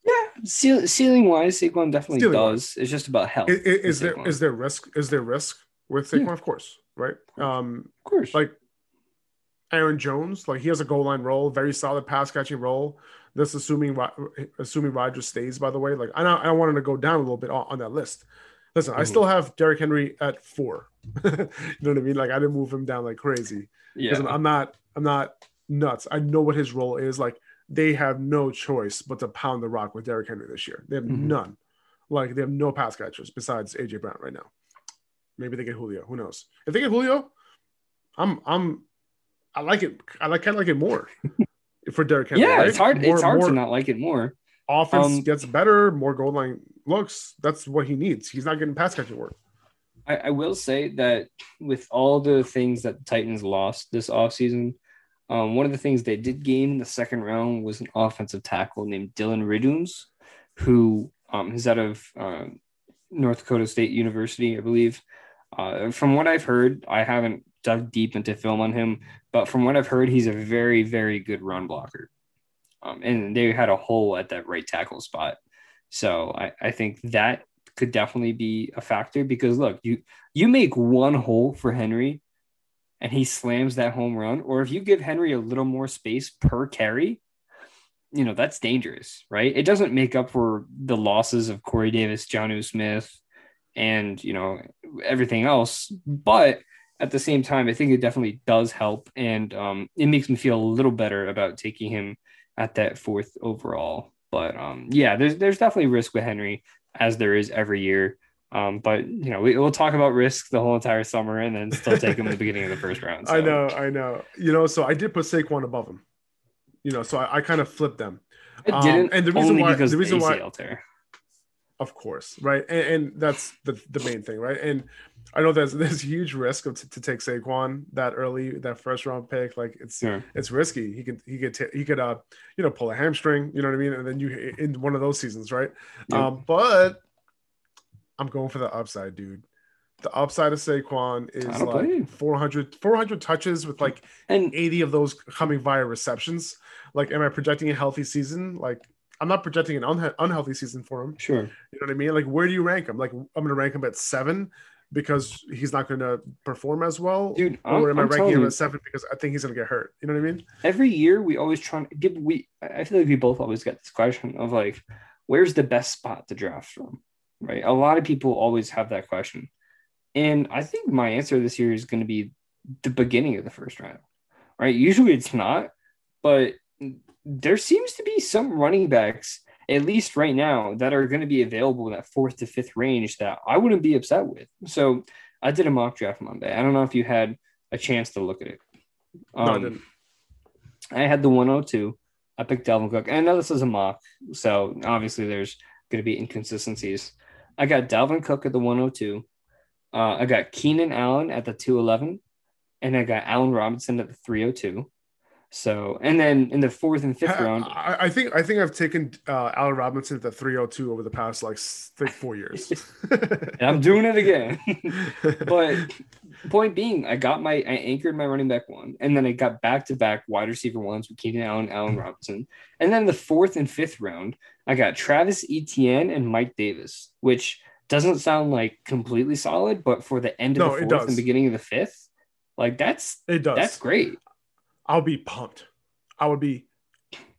Yeah, ceil- ceiling wise, Saquon definitely Ceiling does. It's just about health. Is, with there Saquon. is there risk? Is there risk with Saquon? Yeah. Of course, right? Um, of course. like Aaron Jones, like he has a goal line role, very solid pass catching role. This assuming assuming Rodgers stays. By the way, like I don't, I wanted to go down a little bit on, on that list. Listen, I Mhm. still have Derrick Henry at four. you know what I mean? Like I didn't move him down like crazy yeah, I'm not I'm not nuts. I know what his role is. Like they have no choice but to pound the rock with Derrick Henry this year. They have Mhm. none. Like they have no pass catchers besides AJ Brown right now. Maybe they get Julio. Who knows? If they get Julio, I'm I'm I like it. I like kind of like it more for Derrick Henry. yeah, right? it's hard. More- it's hard more to not like it more. Offense Um, gets better, more goal line looks. That's what he needs. He's not getting pass catching work. I, I will say that with all the things that the Titans lost this offseason, um, one of the things they did gain in the second round was an offensive tackle named Dillon Radunz, who um, is out of um, North Dakota State University, I believe. Uh, from what I've heard, I haven't dug deep into film on him, but from what I've heard, he's a very, very good run blocker. Um, and they had a hole at that right tackle spot. So I, I think that could definitely be a factor because look, you you make one hole for Henry and he slams that home run, or if you give Henry a little more space per carry, you know, that's dangerous, right? It doesn't make up for the losses of Corey Davis, Jonnu Smith, and you know, everything else. But at the same time, I think it definitely does help. And um, it makes me feel a little better about taking him at that fourth overall. But um, yeah, there's there's definitely risk with Henry as there is every year. Um, but you know, we, we'll talk about risk the whole entire summer and then still take him at the beginning of the first round. I know, I know. You know, so I did put Saquon above him. You know, so I, I kind of flipped them. I Um, didn't, and the reason why- because the reason why- tear. Of course, right, and, and that's the the main thing, right? And I know there's there's huge risk of to, to take Saquon that early, that first round pick. Like it's Sure. it's risky. He could he could ta- he could uh you know pull a hamstring, you know what I mean, and then you in one of those seasons, right? Yep. Um, but I'm going for the upside, dude. The upside of Saquon is I don't blame you. like 400, 400 touches with like And 80 of those coming via receptions. Like, am I projecting a healthy season? Like, I'm not projecting an unhealthy season for him. sure. You know what I mean? Like, where do you rank him? Like, I'm going to rank him at seven because he's not going to perform as well. Dude, or I'm, am I I'm ranking him at seven because I think he's going to get hurt? You know what I mean? every year we always try to give we I feel like we both always get this question of like, where's the best spot to draft from? Right. A lot of people always have that question. And I think my answer this year is going to be the beginning of the first round. Right. Usually it's not, but there seems to be some running backs, at least right now, that are going to be available in that fourth to fifth range that I wouldn't be upset with. So I did a mock draft Monday. I don't know if you had a chance to look at it. No, I Um, didn't. I had the 102. I picked Dalvin Cook. And I know this is a mock, so obviously there's going to be inconsistencies. I got Dalvin Cook at the 102. Uh, I got Keenan Allen at the 211. And I got Allen Robinson at the 302. So, and then in the fourth and fifth I, round, I, I think I think I've taken uh, Allen Robinson at the 302 over the past like like four years. and I'm doing it again. but point being, I got my I anchored my running back one, and then I got back to back wide receiver ones with Keenan Allen, Allen Robinson, and then the fourth and fifth round, I got Travis Etienne and Mike Davis, which doesn't sound like completely solid, but for the end of No, the fourth and beginning of the fifth, like that's it does. that's great. I'll be pumped. I would be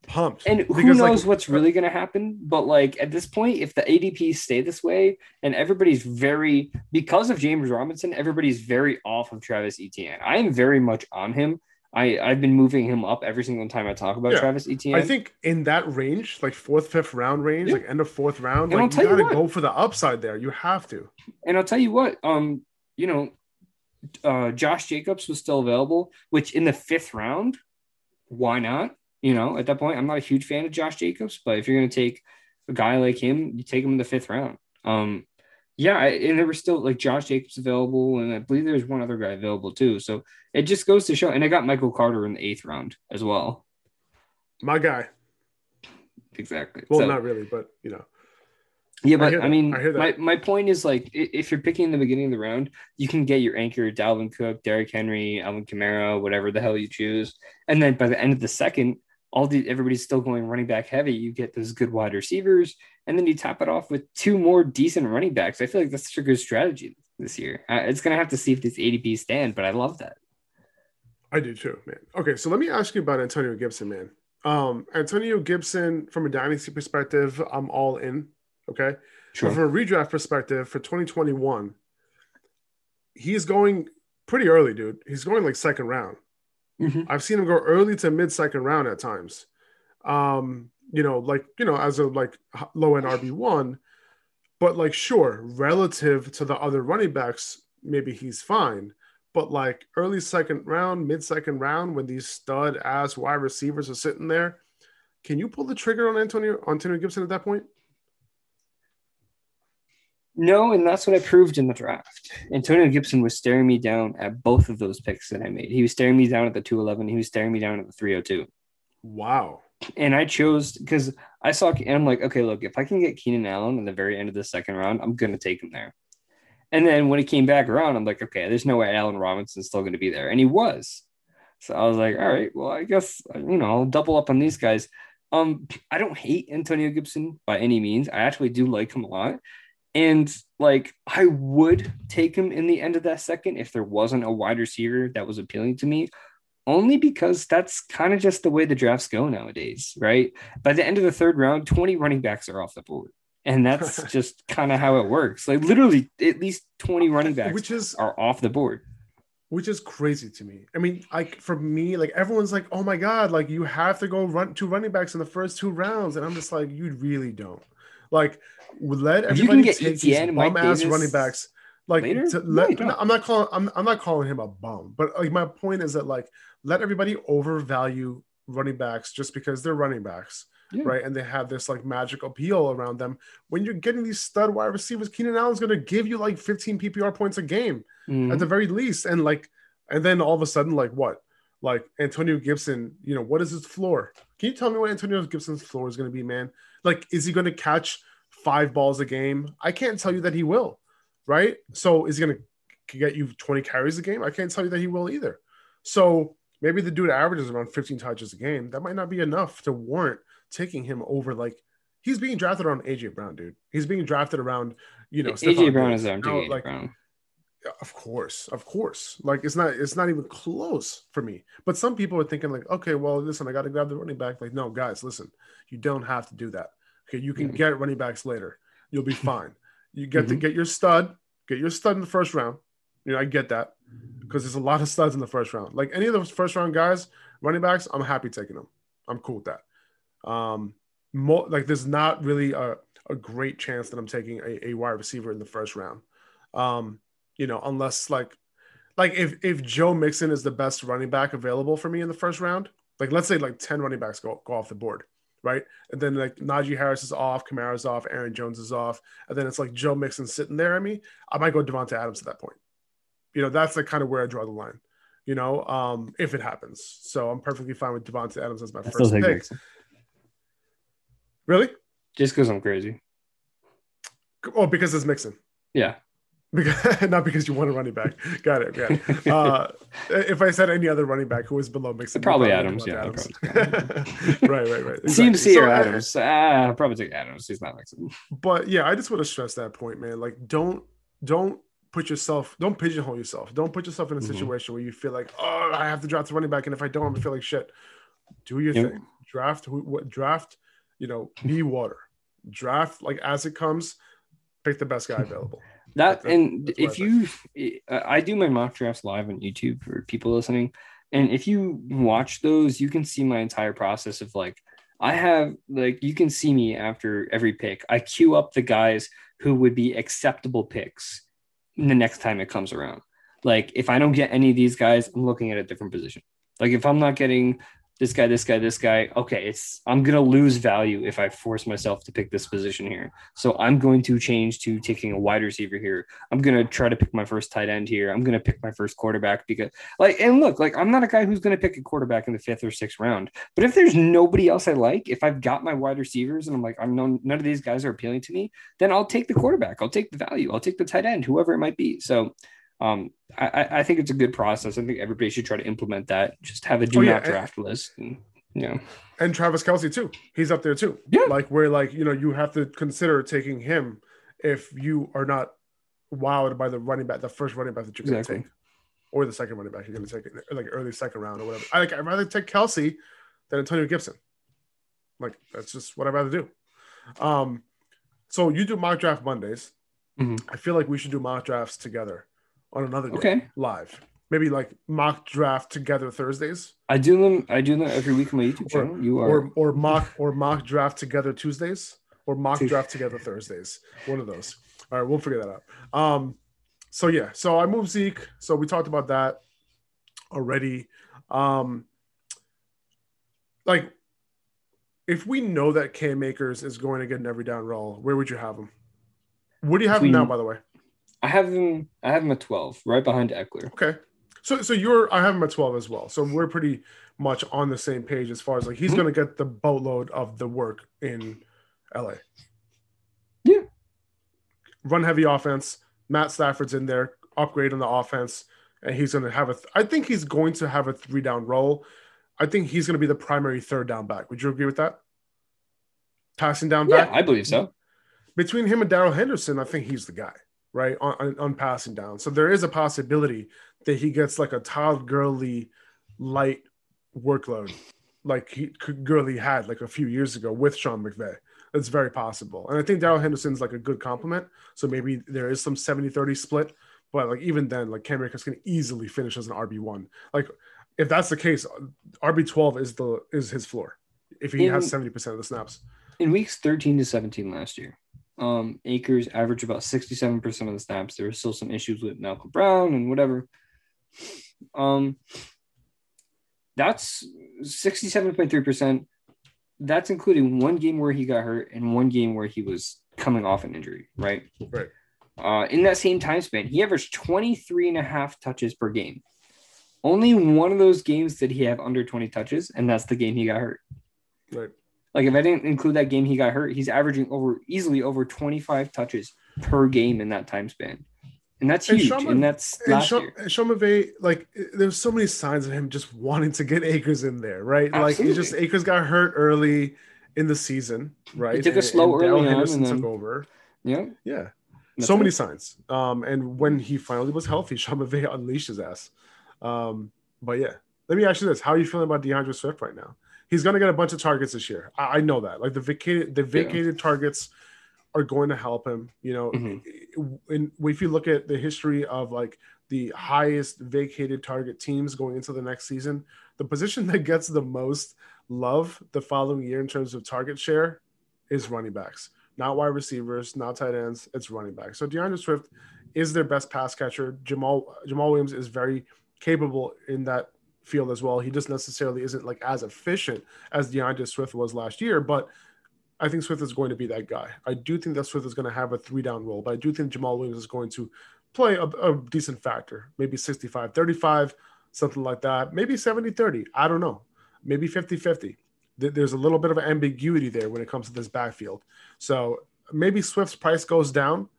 pumped. And who Because, knows like, what's really going to happen? But like at this point, if the ADPs stay this way and everybody's very, because of James Robinson, everybody's very off of Travis Etienne. I am very much on him. I, I've been moving him up every single time I talk about Yeah. Travis Etienne. I think in that range, like fourth, fifth round range, Yeah. like end of fourth round, And I'll like tell you gotta what. go for the upside there. You have to. And I'll tell you what, um, you know, uh, Josh Jacobs was still available, which in the fifth round, why not? You know, at that point, I'm not a huge fan of Josh Jacobs, but if you're going to take a guy like him, you take him in the fifth round. Um, yeah, and there were still like Josh Jacobs available, and I believe there's one other guy available too. So it just goes to show. And I got Michael Carter in the eighth round as well. My guy. Exactly. Well, So- not really, but you know. Yeah, but hear I, mean, I my, my point is like if you're picking in the beginning of the round, you can get your anchor, Dalvin Cook, Derrick Henry, Alvin Kamara, whatever the hell you choose, and then by the end of the second, all the everybody's still going running back heavy. You get those good wide receivers, and then you top it off with two more decent running backs. I feel like that's such a good strategy this year. Uh, it's gonna have to see if this ADP stand, but I love that. I do too, man. Okay, so let me ask you about Antonio Gibson, man. Um, Antonio Gibson, from a dynasty perspective, I'm all in. Okay. But from a redraft perspective for 2021, he's going pretty early, dude. He's going like second round. Mhm. I've seen him go early to mid second round at times. Um, you know, like you know, as a like low end RB one, but like sure, relative to the other running backs, maybe he's fine. But like early second round, mid second round, when these stud ass wide receivers are sitting there, can you pull the trigger on Antonio Antonio Gibson at that point? No, and that's what I proved in the draft. Antonio Gibson was staring me down at both of those picks that I made. He was staring me down at the 211. He was staring me down at the 302. Wow. And I chose because I saw, and I'm like, okay, look, if I can get Keenan Allen in the very end of the second round, I'm going to take him there. And then when he came back around, I'm like, okay, there's no way Allen Robinson's still going to be there. And he was. So I was like, all right, well, I guess, you know, I'll double up on these guys. Um, I don't hate Antonio Gibson by any means. I actually do like him a lot. And like, I would take him in the end of that second if there wasn't a wide receiver that was appealing to me, only because that's kind of just the way the drafts go nowadays, right? By the end of the third round, 20 running backs are off the board. And that's just kind of how it works. Like, literally, at least 20 running backs Which is are off the board. which is crazy to me. I mean, like for me, like everyone's like, "Oh my god, like you have to go run two running backs in the first two rounds," and I'm just like, "You really don't." Like, let everybody take these Etienne, Mike bum ass running backs. Like, to let, don't. I'm not calling. I'm, I'm not calling him a bum, but like my point is that like let everybody overvalue running backs just because they're running backs. Yeah. Right. And they have this like magic appeal around them. When you're getting these stud wide receivers, Keenan Allen's going to give you like 15 PPR points a game Mhm. at the very least. And like, and then all of a sudden, like what? Like Antonio Gibson, you know, what is his floor? Can you tell me what Antonio Gibson's floor is going to be, man? Like, is he going to catch five balls a game? I can't tell you that he will, right? So is he going to get you 20 carries a game? I can't tell you that he will either. So maybe the dude averages around 15 touches a game. That might not be enough to warrant taking him over like he's being drafted around AJ Brown, dude. He's being drafted around, you know, AJ Stephon Brown is No, taking AJ like, Brown. of course, of course. Like it's not it's not even close for me. But some people are thinking like, okay, well, listen, I got to grab the running back. Like, no, guys, listen, you don't have to do that. Okay, you can get running backs later. You'll be fine. You get to Mhm. get your stud, get your stud in the first round. You know, I get that because there's a lot of studs in the first round. Like any of those first round guys, running backs, I'm happy taking them. I'm cool with that. Um, mo- like there's not really a, a great chance that I'm taking a, a wide receiver in the first round. Um, you know, unless like like if if Joe Mixon is the best running back available for me in the first round, like let's say like 10 running backs go, go off the board, right? And then like Najee Harris is off, Kamara's off, Aaron Jones is off, and then it's like Joe Mixon sitting there at me, I might go Davante Adams at that point. You know, that's like kind of where I draw the line, you know, um, if it happens. So I'm perfectly fine with Davante Adams as my I first pick. Mixon. Really? Just because I'm crazy. Oh, because it's Mixon. Yeah. Because, not because you want a running back. Got it. Got it. Uh, if I said any other running back who was below Mixon, Probably Adams, yeah, Adams. probably right, right, right. Exactly. or So, uh, Adams. I'll probably take Adams. He's not Mixon. But yeah, I just want to stress that point, man. Like, don't don't put yourself, don't pigeonhole yourself. Don't put yourself in a Mhm. situation where you feel like, oh, I have to draft the running back, and if I don't, I'm gonna feel like shit. Do your Yep. thing. draft who what draft, you know, be water. Draft like as it comes, pick the best guy available. That That's- and that's if you, I do my mock drafts live on YouTube for people listening, and if you watch those, you can see my entire process of like I have like you can see me after every pick. I queue up the guys who would be acceptable picks the next time it comes around. Like if I don't get any of these guys, I'm looking at a different position. Like if I'm not getting this guy, this guy, this guy, okay, it's I'm gonna lose value if I force myself to pick this position here. So I'm going to change to taking a wide receiver here. I'm gonna try to pick my first tight end here. I'm gonna pick my first quarterback because like and look, like I'm not a guy who's gonna pick a quarterback in the fifth or sixth round. But if there's nobody else I like, if I've got my wide receivers and I'm like, I'm no, none of these guys are appealing to me, then I'll take the quarterback. I'll take the value. I'll take the tight end, whoever it might be. So um, I, I- think it's a good process. I think everybody should try to implement that. Just have a do Oh, yeah, not and- draft list. And, you know, and Travis Kelce too. He's up there too. Yeah. Like where like you know you have to consider taking him if you are not wowed by the running back, the first running back that you're going to Exactly. take, or the second running back you're going to take, like early second round or whatever. I like I'd rather take Kelce than Antonio Gibson. Like that's just what I'd rather do. Um, so you do mock draft Mondays. Mhm. I feel like we should do mock drafts together on another day Okay. live. Maybe like mock draft together Thursdays. I do them. I do them every week on my YouTube Or- channel. You are or or mock or mock draft together Tuesdays or mock draft together Thursdays. One of those. All right, we'll figure that out. Um, so yeah, so I moved Zeke. So we talked about that already. Um, like if we know that Cam Akers is going to get an every down role, where would you have him? What do you have him now, by the way? I have them. I have them at twelve, right behind Ekeler. Okay. So so you're I have him at 12 as well. So we're pretty much on the same page as far as like he's Mhm. gonna get the boatload of the work in LA. Yeah. Run heavy offense. Matt Stafford's in there, upgrade on the offense, and he's gonna have a th- I think he's going to have a three down role. I think he's gonna be the primary third down back. Would you agree with that? Passing down Yeah, back I believe so. between him and Darrell Henderson, I think he's the guy, right? On, on, on passing down. So there is a possibility that he gets like a Todd Gurley light workload, like he Gurley had like a few years ago with Sean McVay. It's very possible. And I think Darrell Henderson's like a good compliment. So maybe there is some 70 30 split. But like even then, like Cam Akers can easily finish as an RB1. Like if that's the case, RB12 is the is his floor if he In- has 70% of the snaps. In weeks thirteen to seventeen last year, um, Akers averaged about sixty-seven percent of the snaps. There were still some issues with Malcolm Brown and whatever. Um, that's sixty-seven point three percent. That's including one game where he got hurt and one game where he was coming off an injury, right? Right. Uh, in that same time span, he averaged 23 and a half touches per game. Only one of those games did he have under 20 touches, and that's the game he got hurt. Right. Like if I didn't include that game he got hurt, he's averaging over easily over 25 touches per game in that time span. And that's And huge. Sean and that's and last Sean, year. and Sean McVay, like there's so many signs of him just wanting to get Akers in there, right? Like he just Absolutely. Akers got hurt early in the season, right? took a slow Darrell early on, Henderson and then- took over. Yeah. Yeah, That's so it. many signs. Um, and when he finally was healthy, Sean McVay unleashed his ass. Um, but yeah, let me ask you this: How are you feeling about D'Andre Swift right now? He's going to get a bunch of targets this year. I, I know that. Like the vacated, the vacated targets are going to help him. You know, Mhm. in, if you look at the history of like the highest vacated target teams going into the next season, the position that gets the most love the following year in terms of target share is running backs, not wide receivers, not tight ends. It's running backs. So D'Andre Swift is their best pass catcher. Jamaal Jamaal Williams is very capable in that field as well. He just necessarily isn't like as efficient as D'Andre Swift was last year, but I think Swift is going to be that guy. I do think that Swift is going to have a three down role, but I do think Jamaal Williams is going to play a, a decent factor, maybe 65 35, something like that, maybe 70 30. I don't know, maybe 50 50. There's a little bit of ambiguity there when it comes to this backfield. So maybe Swift's price goes down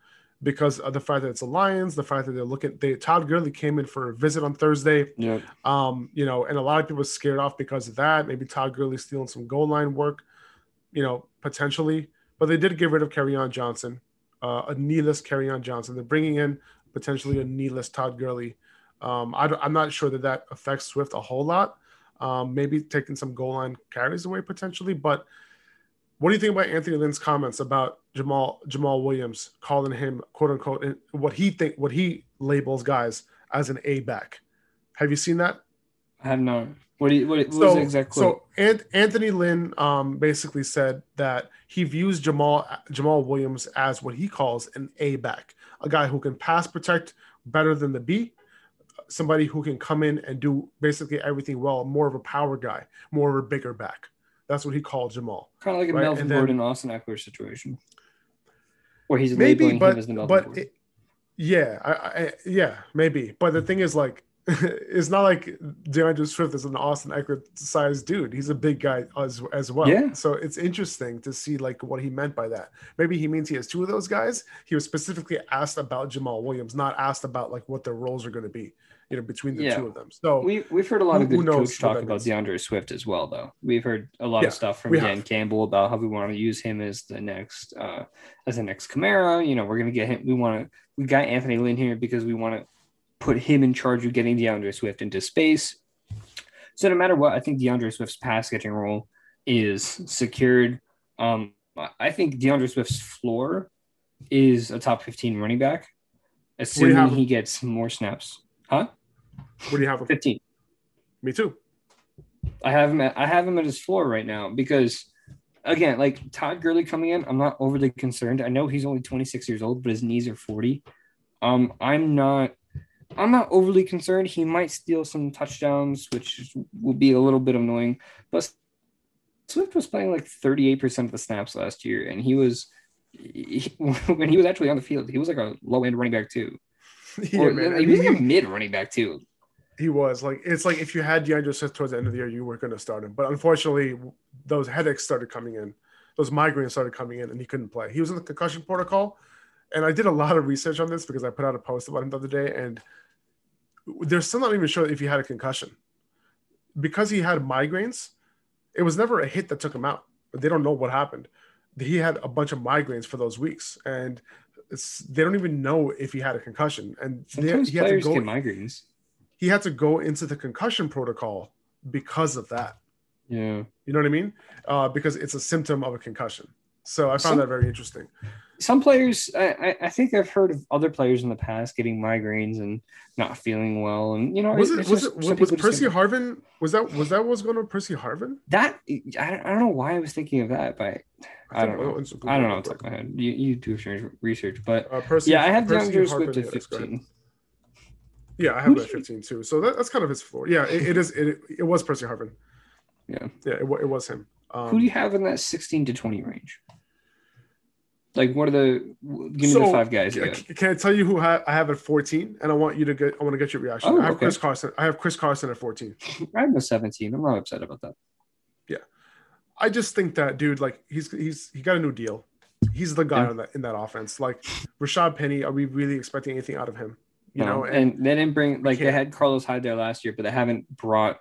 because of the fact that it's the Lions, the fact that they're looking. They Todd Gurley came in for a visit on Thursday. Yeah. Um, you know, and a lot of people scared off because of that. Maybe Todd Gurley stealing some goal line work, you know, potentially. But they did get rid of on Johnson, uh, a kneeless on Johnson. They're bringing in potentially a kneeless Todd Gurley. Um, I, am not sure that that affects Swift a whole lot. um, maybe taking some goal line carries away potentially. But what do you think about Anthony Lynn's comments about Jamaal Jamaal Williams calling him quote unquote what he think what he labels guys as an A back? Have you seen that? I have not. What do you, what, what so, was the exact? So Ant, Anthony Lynn um, basically said that he views Jamaal Jamaal Williams as what he calls an A back, a guy who can pass protect better than the B, somebody who can come in and do basically everything well, more of a power guy, more of a bigger back. That's what he called Jamaal. Kind of like a right? Melvin then- Gordon, Austin Ekeler situation, where he's maybe, but him as the Melvin but it, yeah, I, I, yeah, maybe. But the thing is, like, it's not like D'Andre Swift is an Austin Ekeler sized dude. He's a big guy as as well. Yeah. So it's interesting to see like what he meant by that. Maybe he means he has two of those guys. He was specifically asked about Jamaal Williams, not asked about like what their roles are going to be, you know, between the Yeah. two of them. So we we've heard a lot of Who- who good coach talk about? D'Andre Swift as well, though. We've heard a lot Yeah, of stuff from Dan have. Campbell about how we want to use him as the next uh as the next Kamara. You know, we're gonna get him. We want to. We got Anthony Lynn here because we want to put him in charge of getting D'Andre Swift into space. So no matter what, I think D'Andre Swift's pass catching role is secured. Um, I think D'Andre Swift's floor is a top 15 running back, assuming he gets more snaps. Huh? What do you have? him? 15. Me too. I have him. At, I have him at his floor right now because, again, like Todd Gurley coming in, I'm not overly concerned. I know he's only 26 years old, but his knees are 40. Um, I'm not. I'm not overly concerned. He might steal some touchdowns, which will be a little bit annoying. But Swift was playing like 38% of the snaps last year, and he was he, when he was actually on the field, he was like a low end running back too. yeah, Or, man. I he was like a mid running back too. he was like, it's like if you had D'Andre Swift towards the end of the year, you were going to start him. But unfortunately, those headaches started coming in, those migraines started coming in, and he couldn't play. He was in the concussion protocol, and I did a lot of research on this because I put out a post about him the other day, and they're still not even sure if he had a concussion because he had migraines. It was never a hit that took him out. They don't know what happened. He had a bunch of migraines for those weeks, and they don't even know if he had a concussion. And they, Sometimes he had to go get migraines. he had to go into the concussion protocol because of that. Yeah. You know what I mean? Uh, because it's a symptom of a concussion. So I found Some- that very interesting. some players I, I- think i've heard of other players in the past getting migraines and not feeling well and you know Was it was just- it was, Percy Harvin? Was that was that what was going on with Percy Harvin? that I, don't- I don't know why i was thinking of that but i don't know Let's i don't know the quick. my head you, you do research but Uh, Percy, yeah i have Percy D'Andre Harvin, Swift yeah, at that's correct. 15 Yeah, I have Who him at do you- 15 too. So that, that's kind of his floor. Yeah, it, it is. It, it was Percy Harvin. Yeah. Yeah, it, it was him. Um, who do you have in that 16 to 20 range like what are the give me So, the five guys got. Can I tell you who ha- I have at 14? And I want you to get. I want to get your reaction. Oh, I have okay. Chris Carson. I have Chris Carson at 14. i have a 17 i'm not upset about that I just think that dude, like he's he's he got a new deal. He's the guy Yeah. on that in that offense. Like Rashad Penny, are we really expecting anything out of him? You No, know, and, they didn't bring like they had Carlos Hyde there last year, but they haven't brought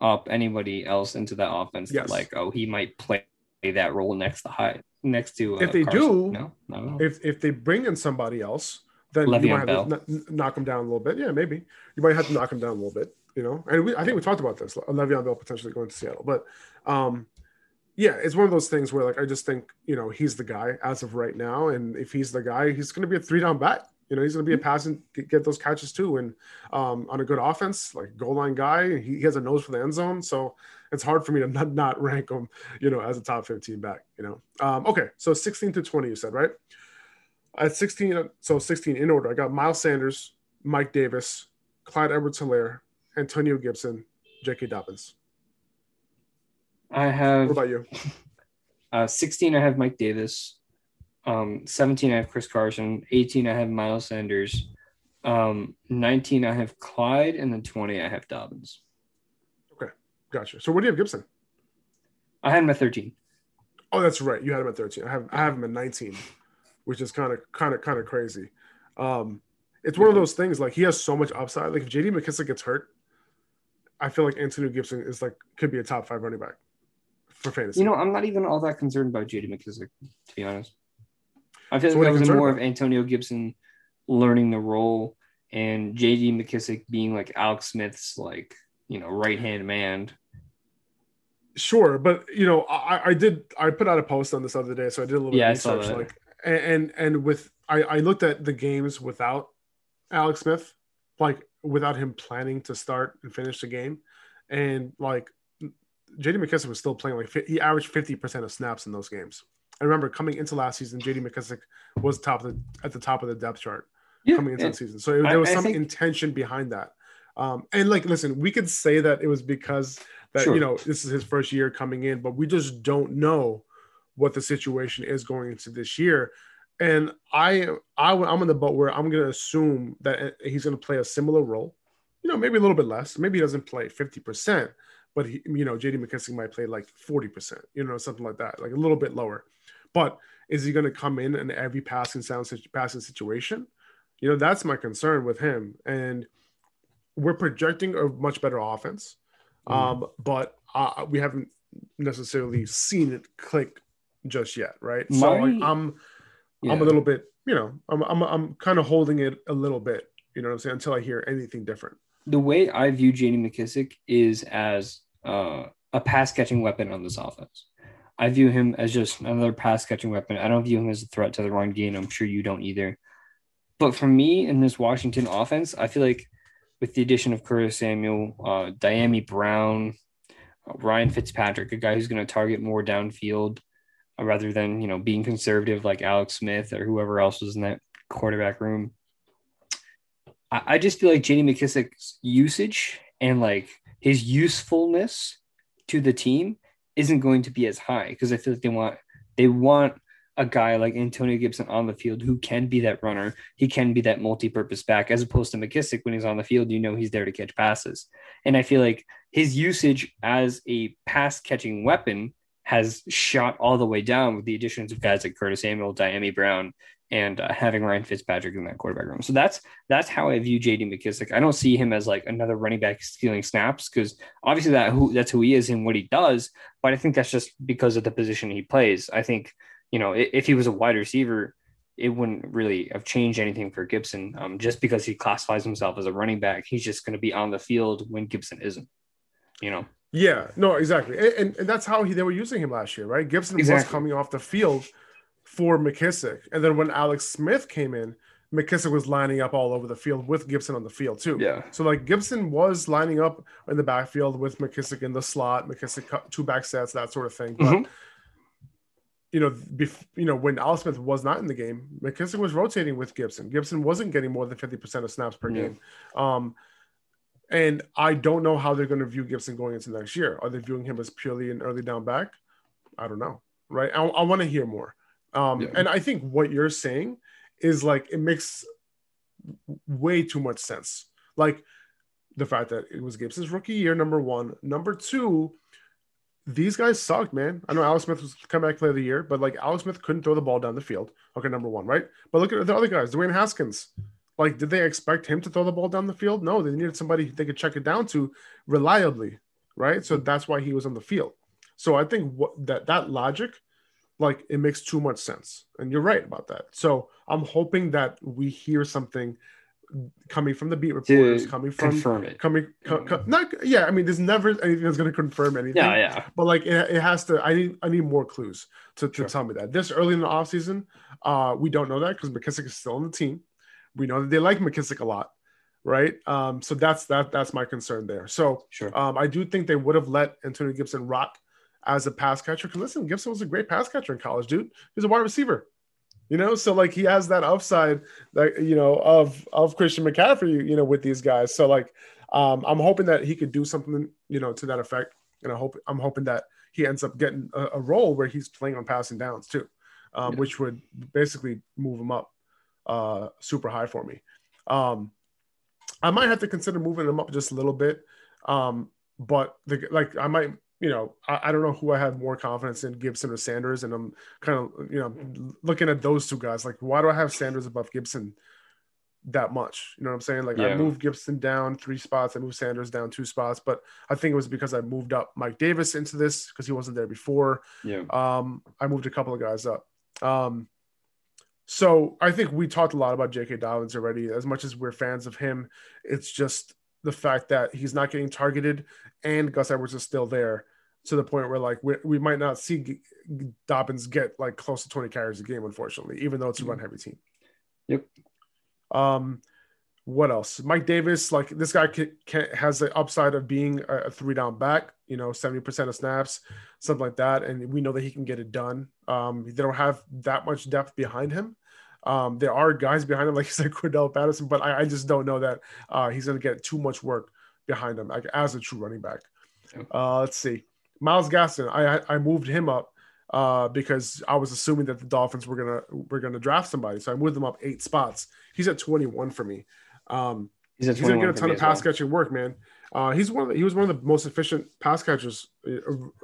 up anybody else into that offense. Yes. That, like, oh, he might play that role next to Hyde, next to. Uh, If they Carson. do, no, at if if they bring in somebody else, then Le'Veon you might have Bell. to knock him down a little bit. Yeah, maybe you might have to knock him down a little bit. You know, and we, I think we talked about this. Le'Veon Bell potentially going to Seattle, but um, yeah, it's one of those things where like I just think you know he's the guy as of right now, and if he's the guy, he's going to be a three down back. You know, he's going to be a passing get, get those catches too, and um, on a good offense, like goal line guy, he, he has a nose for the end zone, so it's hard for me to not, not rank him, you know, as a top fifteen back. You know, um, okay, so sixteen to twenty, you said right? At sixteen, so sixteen in order, I got Miles Sanders, Mike Davis, Clyde Edwards-Helaire, Antonio Gibson, J.K. Dobbins. I have. What about you? uh, 16. I have Mike Davis. Um, 17. I have Chris Carson. 18. I have Miles Sanders. Um, 19. I have Clyde, and then 20. I have Dobbins. Okay. Gotcha. So where do you have Gibson? I had him at 13. Oh, that's right. You had him at 13. I have I have him at 19, which is kind of kind of kind of crazy. Um, it's one of those things like he has so much upside. Like if JD McKissic gets hurt, I feel like Antonio Gibson is like could be a top five running back for fantasy. You know, I'm not even all that concerned about JD McKissic, to be honest. I feel So like that was more about? of Antonio Gibson learning the role and JD McKissic being like Alex Smith's like, you know, right hand man. Sure, but you know, I, I did I put out a post on this other day, so I did a little Yeah, bit of research. Like and, and and with I, I looked at the games without Alex Smith, like without him planning to start and finish the game, and like JD McKissic was still playing like he averaged fifty percent of snaps in those games. I remember coming into last season, JD McKissic was top of the at the top of the depth chart Yeah, coming into the season. So it- there was I some think- intention behind that. Um, and like, listen, we could say that it was because that Sure. you know this is his first year coming in, but we just don't know what the situation is going into this year. And I, I I'm in the boat where I'm going to assume that uh, he's going to play a similar role. You know, maybe a little bit less. Maybe he doesn't play 50 percent, but he, you know, JD McKissic might play like 40 percent. You know, something like that, like a little bit lower. But is he going to come in in every passing sound passing situation? You know, that's my concern with him. And we're projecting a much better offense, Mhm. um, but uh, we haven't necessarily seen it click just yet, right? so like, I'm Yeah. I'm a little bit, you know, I'm I'm I'm kind of holding it a little bit, you know what I'm saying, until I hear anything different. The way I view JD McKissic is as uh, a pass catching weapon on this offense. I view him as just another pass catching weapon. I don't view him as a threat to the run game. I'm sure you don't either. But for me in this Washington offense, I feel like with the addition of Curtis Samuel, uh, Dyami Brown, uh, Ryan Fitzpatrick, a guy who's going to target more downfield uh, rather than you know being conservative like Alex Smith or whoever else was in that quarterback room. I, I just feel like JD McKissic's usage and like his usefulness to the team isn't going to be as high because I feel like they want they want a guy like Antonio Gibson on the field who can be that runner. He can be that multi-purpose back as opposed to McKissic when he's on the field, you know he's there to catch passes. And I feel like his usage as a pass catching weapon has shot all the way down with the additions of guys like Curtis Samuel, Dyami Brown, and uh, having Ryan Fitzpatrick in that quarterback room. So that's that's how I view JD McKissic. I don't see him as like another running back stealing snaps because obviously that who that's who he is and what he does. But I think that's just because of the position he plays. I think you know i- if he was a wide receiver, it wouldn't really have changed anything for Gibson. Um, just because he classifies himself as a running back, he's just going to be on the field when Gibson isn't. You know. Yeah, no, exactly, and, and, and that's how he, they were using him last year, right? Gibson was coming off the field for McKissic, and then when Alex Smith came in, McKissic was lining up all over the field with Gibson on the field too. Yeah. So like Gibson was lining up in the backfield with McKissic in the slot, McKissic two back sets, that sort of thing. But Mhm. you know, bef- you know, when Al Smith was not in the game, McKissic was rotating with Gibson. Gibson wasn't getting more than fifty percent of snaps per Yeah. game. Um, and I don't know how they're going to view Gibson going into next year. Are they viewing him as purely an early down back? I don't know. Right. I, I want to hear more. Um, Yeah. And I think what you're saying is like it makes way too much sense. Like the fact that it was Gibson's rookie year, number one. Number two, these guys sucked, man. I know Alex Smith was comeback player of the year, but like Alex Smith couldn't throw the ball down the field. Okay, number one, right? But look at the other guys, Dwayne Haskins. Like, did they expect him to throw the ball down the field? No, they needed somebody they could check it down to reliably, right? So that's why he was on the field. So I think what that that logic, like, it makes too much sense, and you're right about that. So I'm hoping that we hear something coming from the beat reporters, coming from Confirm it. coming co- co- not yeah i mean there's never anything that's going to confirm anything Yeah, yeah. but like it, it has to i need i need more clues to, to Sure. tell me that this early in the offseason uh we don't know that because mckissic is still on the team we know that they like mckissic a lot right um so that's that that's my concern there so Sure. um i do think they would have let antonio gibson rock as a pass catcher because listen gibson was a great pass catcher in college dude. He's a wide receiver you know? So like he has that upside that you know of of christian mccaffrey you know with these guys. So like um i'm hoping that he could do something you know to that effect. And i hope i'm hoping that he ends up getting a, a role where he's playing on passing downs too um, Yeah. which would basically move him up uh super high for me. Um i might have to consider moving him up just a little bit um but the like i might you know, I, I don't know who I have more confidence in, Gibson or Sanders, and I'm kind of, you know, looking at those two guys. Like, why do I have Sanders above Gibson that much? You know what I'm saying? Like, I Yeah. moved Gibson down three spots, I moved Sanders down two spots, but I think it was because I moved up Mike Davis into this because he wasn't there before. Yeah. Um, I moved a couple of guys up. Um, so I think we talked a lot about J.K. Dobbins already. As much as we're fans of him, it's just the fact that he's not getting targeted and Gus Edwards is still there. to the point where like we, we might not see Dobbins get like close to 20 carries a game, unfortunately, even though it's a run heavy team. Yep. Um, what else? Mike Davis, like this guy can, can, has the upside of being a, a, three down back, you know, 70% of snaps, something like that. And we know that he can get it done. Um, they don't have that much depth behind him. Um, there are guys behind him, like you said, Cordarrelle Patterson, but I, I just don't know that uh, he's going to get too much work behind him like, as a true running back. Uh, let's see. Myles Gaskin, I, I moved him up uh, because I was assuming that the Dolphins were gonna were gonna draft somebody, so I moved them up eight spots. He's at 21 for me. Um, he's, he's gonna get a ton of pass well. catching work, man. Uh, he's one of the, he was one of the most efficient pass catchers,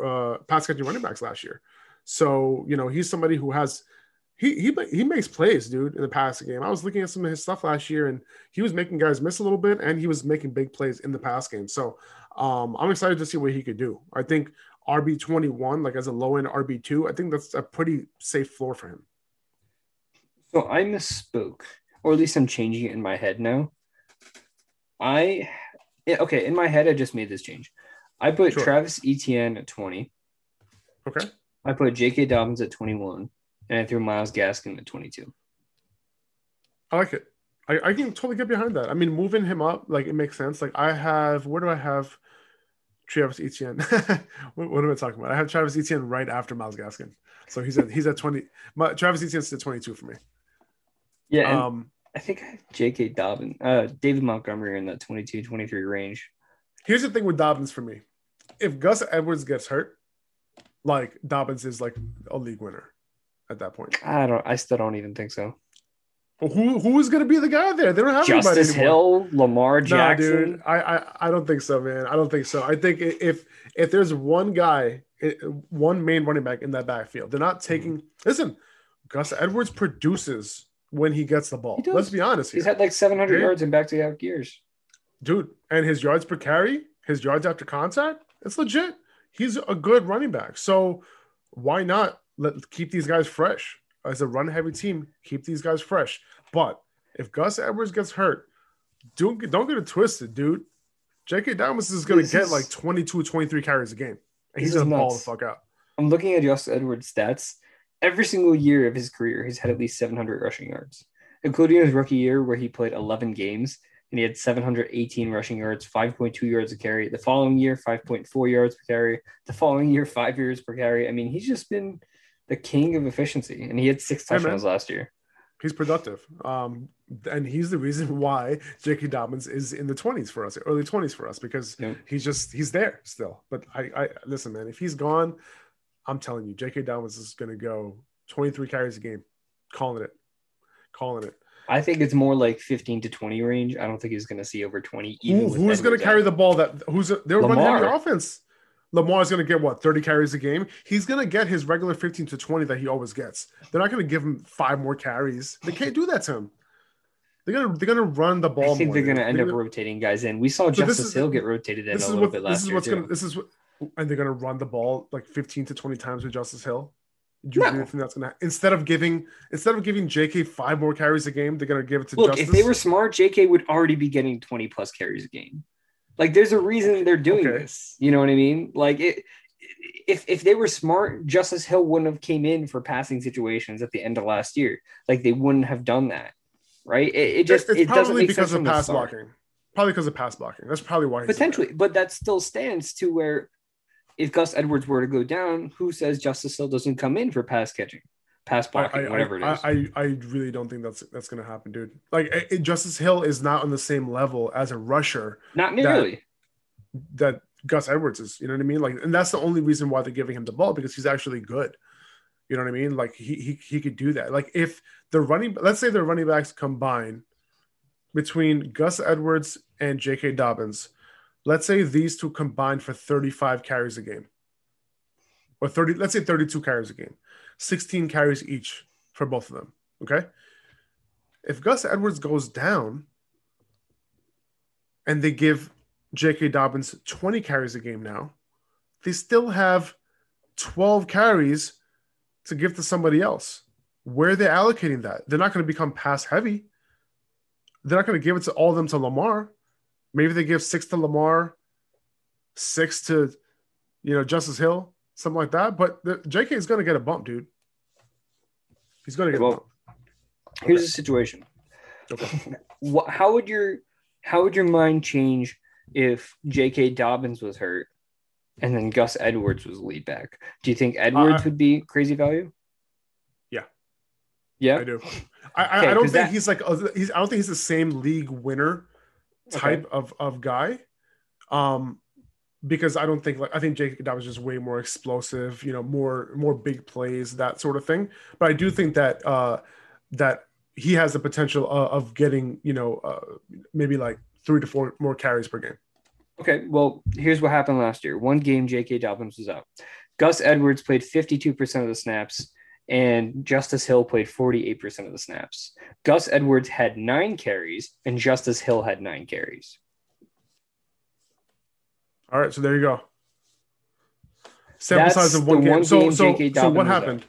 uh, pass catching running backs last year. So you know he's somebody who has he he he makes plays, dude, in the passing game. I was looking at some of his stuff last year, and he was making guys miss a little bit, and he was making big plays in the pass game. So um, I'm excited to see what he could do. I think RB 21, like as a low end RB two, I think that's a pretty safe floor for him. So I misspoke, or at least I'm changing it in my head now. I okay, in my head, I just made this change. I put sure. Travis Etienne at 20. Okay. I put J.K. Dobbins at 21 and I threw Myles Gaskin at 22. I like it. I, I can totally get behind that. I mean, moving him up, like it makes sense. Like I have, where do I have Travis Etienne? what, what, am I talking about? I have Travis Etienne right after Myles Gaskin. So he's at he's at 20. My, Travis Etienne's at 22 for me. Yeah. Um, I think I have J.K. Dobbins, uh, David Montgomery in that 22, 23 range. Here's the thing with Dobbins for me. If Gus Edwards gets hurt, like Dobbins is like a league winner at that point. I don't. I still don't even think so. Well, who who is going to be the guy there? They don't have anybody. Justice Hill, Lamar Jackson. Nah, dude, I, I I don't think so, man. I don't think so. I think if if there's one guy, one main running back in that backfield, they're not taking. Mm-hmm. Listen, Gus Edwards produces when he gets the ball. Let's be honest. Here. He's had like 700 okay? yards in back-to-back years, dude. And his yards per carry, his yards after contact, it's legit. He's a good running back. So why not let keep these guys fresh as a run heavy team. Keep these guys fresh. But if Gus Edwards gets hurt, don't don't get it twisted, dude. J.K. Dobbins is going to get is, like 22, 23 carries a game. And he's going to ball the fuck out. I'm looking at Gus Edwards' stats. Every single year of his career, he's had at least 700 rushing yards, including his rookie year where he played 11 games and he had 718 rushing yards, 5.2 yards a carry. The following year, 5.4 yards per carry. The following year, five yards per carry. I mean, he's just been – the king of efficiency, and he had six touchdowns hey, last year. He's productive, um, and he's the reason why J.K. Dobbins is in the twenties for us, early twenties for us, because yeah. he's just he's there still. But I, I listen, man, if he's gone, I'm telling you, J.K. Dobbins is going to go 23 carries a game, calling it, calling it. I think it's more like 15 to 20 range. I don't think he's going to see over 20. Who, who's going to carry the ball? That who's they're running heavy offense. Lamar's going to get what 30 carries a game. He's going to get his regular 15 to 20 that he always gets. They're not going to give him five more carries. They can't do that to him. They're gonna they're gonna run the ball. I think they're gonna end up rotating guys in. We saw so Justice is, Hill get rotated in a little what, bit last this is year what's too. Gonna, this is what, and they're gonna run the ball like 15 to 20 times with Justice Hill. Do you no. think that's gonna instead of giving instead of giving JK five more carries a game, they're gonna give it to Look, Justice? if they were smart, JK would already be getting 20 plus carries a game. Like there's a reason they're doing okay. this. You know what I mean? Like it if if they were smart, Justice Hill wouldn't have came in for passing situations at the end of last year. Like they wouldn't have done that, right? It, it just it's it doesn't make because sense of pass blocking. Probably because of pass blocking. That's probably why. Potentially, but that still stands to where if Gus Edwards were to go down, who says Justice Hill doesn't come in for pass catching, pass blocking, I, whatever I, it is? I, I really don't think that's that's going to happen, dude. Like it, Justice Hill is not on the same level as a rusher. Not nearly. That, that Gus Edwards is. You know what I mean? Like, and that's the only reason why they're giving him the ball because he's actually good. You know what I mean? Like he he he could do that. Like if the running, let's say the running backs combine between Gus Edwards and J.K. Dobbins, let's say these two combined for 35 carries a game, or 30, let's say 32 carries a game, 16 carries each for both of them. Okay. If Gus Edwards goes down and they give J.K. Dobbins 20 carries a game now, they still have 12 carries to give to somebody else. Where are they allocating that? They're not going to become pass heavy. They're not going to give it to all of them to Lamar. Maybe they give six to Lamar, six to, you know, Justice Hill, something like that. But the, JK is going to get a bump, dude. He's going to get Well, a bump. Here's Okay. the situation. Okay. How would your how would your mind change if J.K. Dobbins was hurt and then Gus Edwards was lead back? Do you think Edwards I- would be crazy value? Yeah. Yeah. I do. I, Okay, I don't think that- he's like he's. I don't think he's the same league winner type of of guy. Um, because I don't think like I think J.K. Dobbins is just way more explosive. You know, more more big plays that sort of thing. But I do think that uh that he has the potential of, of getting you know uh, maybe like three to four more carries per game. Okay, well, here's what happened last year. One game, J.K. Dobbins was out. Gus Edwards played 52% of the snaps, and Justice Hill played 48% of the snaps. Gus Edwards had nine carries, and Justice Hill had nine carries. All right, so there you go. Sample That's size of one game. one so, game so, so what happened?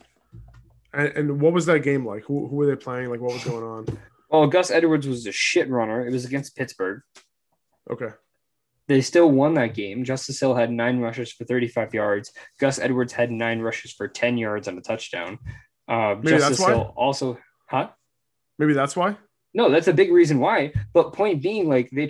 And, and what was that game like? Who, who were they playing? Like, what was going on? Well, Gus Edwards was a shit runner. It was against Pittsburgh. Okay. They still won that game. Justice Hill had nine rushes for 35 yards. Gus Edwards had nine rushes for 10 yards and a touchdown. Uh, Maybe Justice that's why? Also, huh? Maybe that's why. No, that's a big reason why. But point being, like they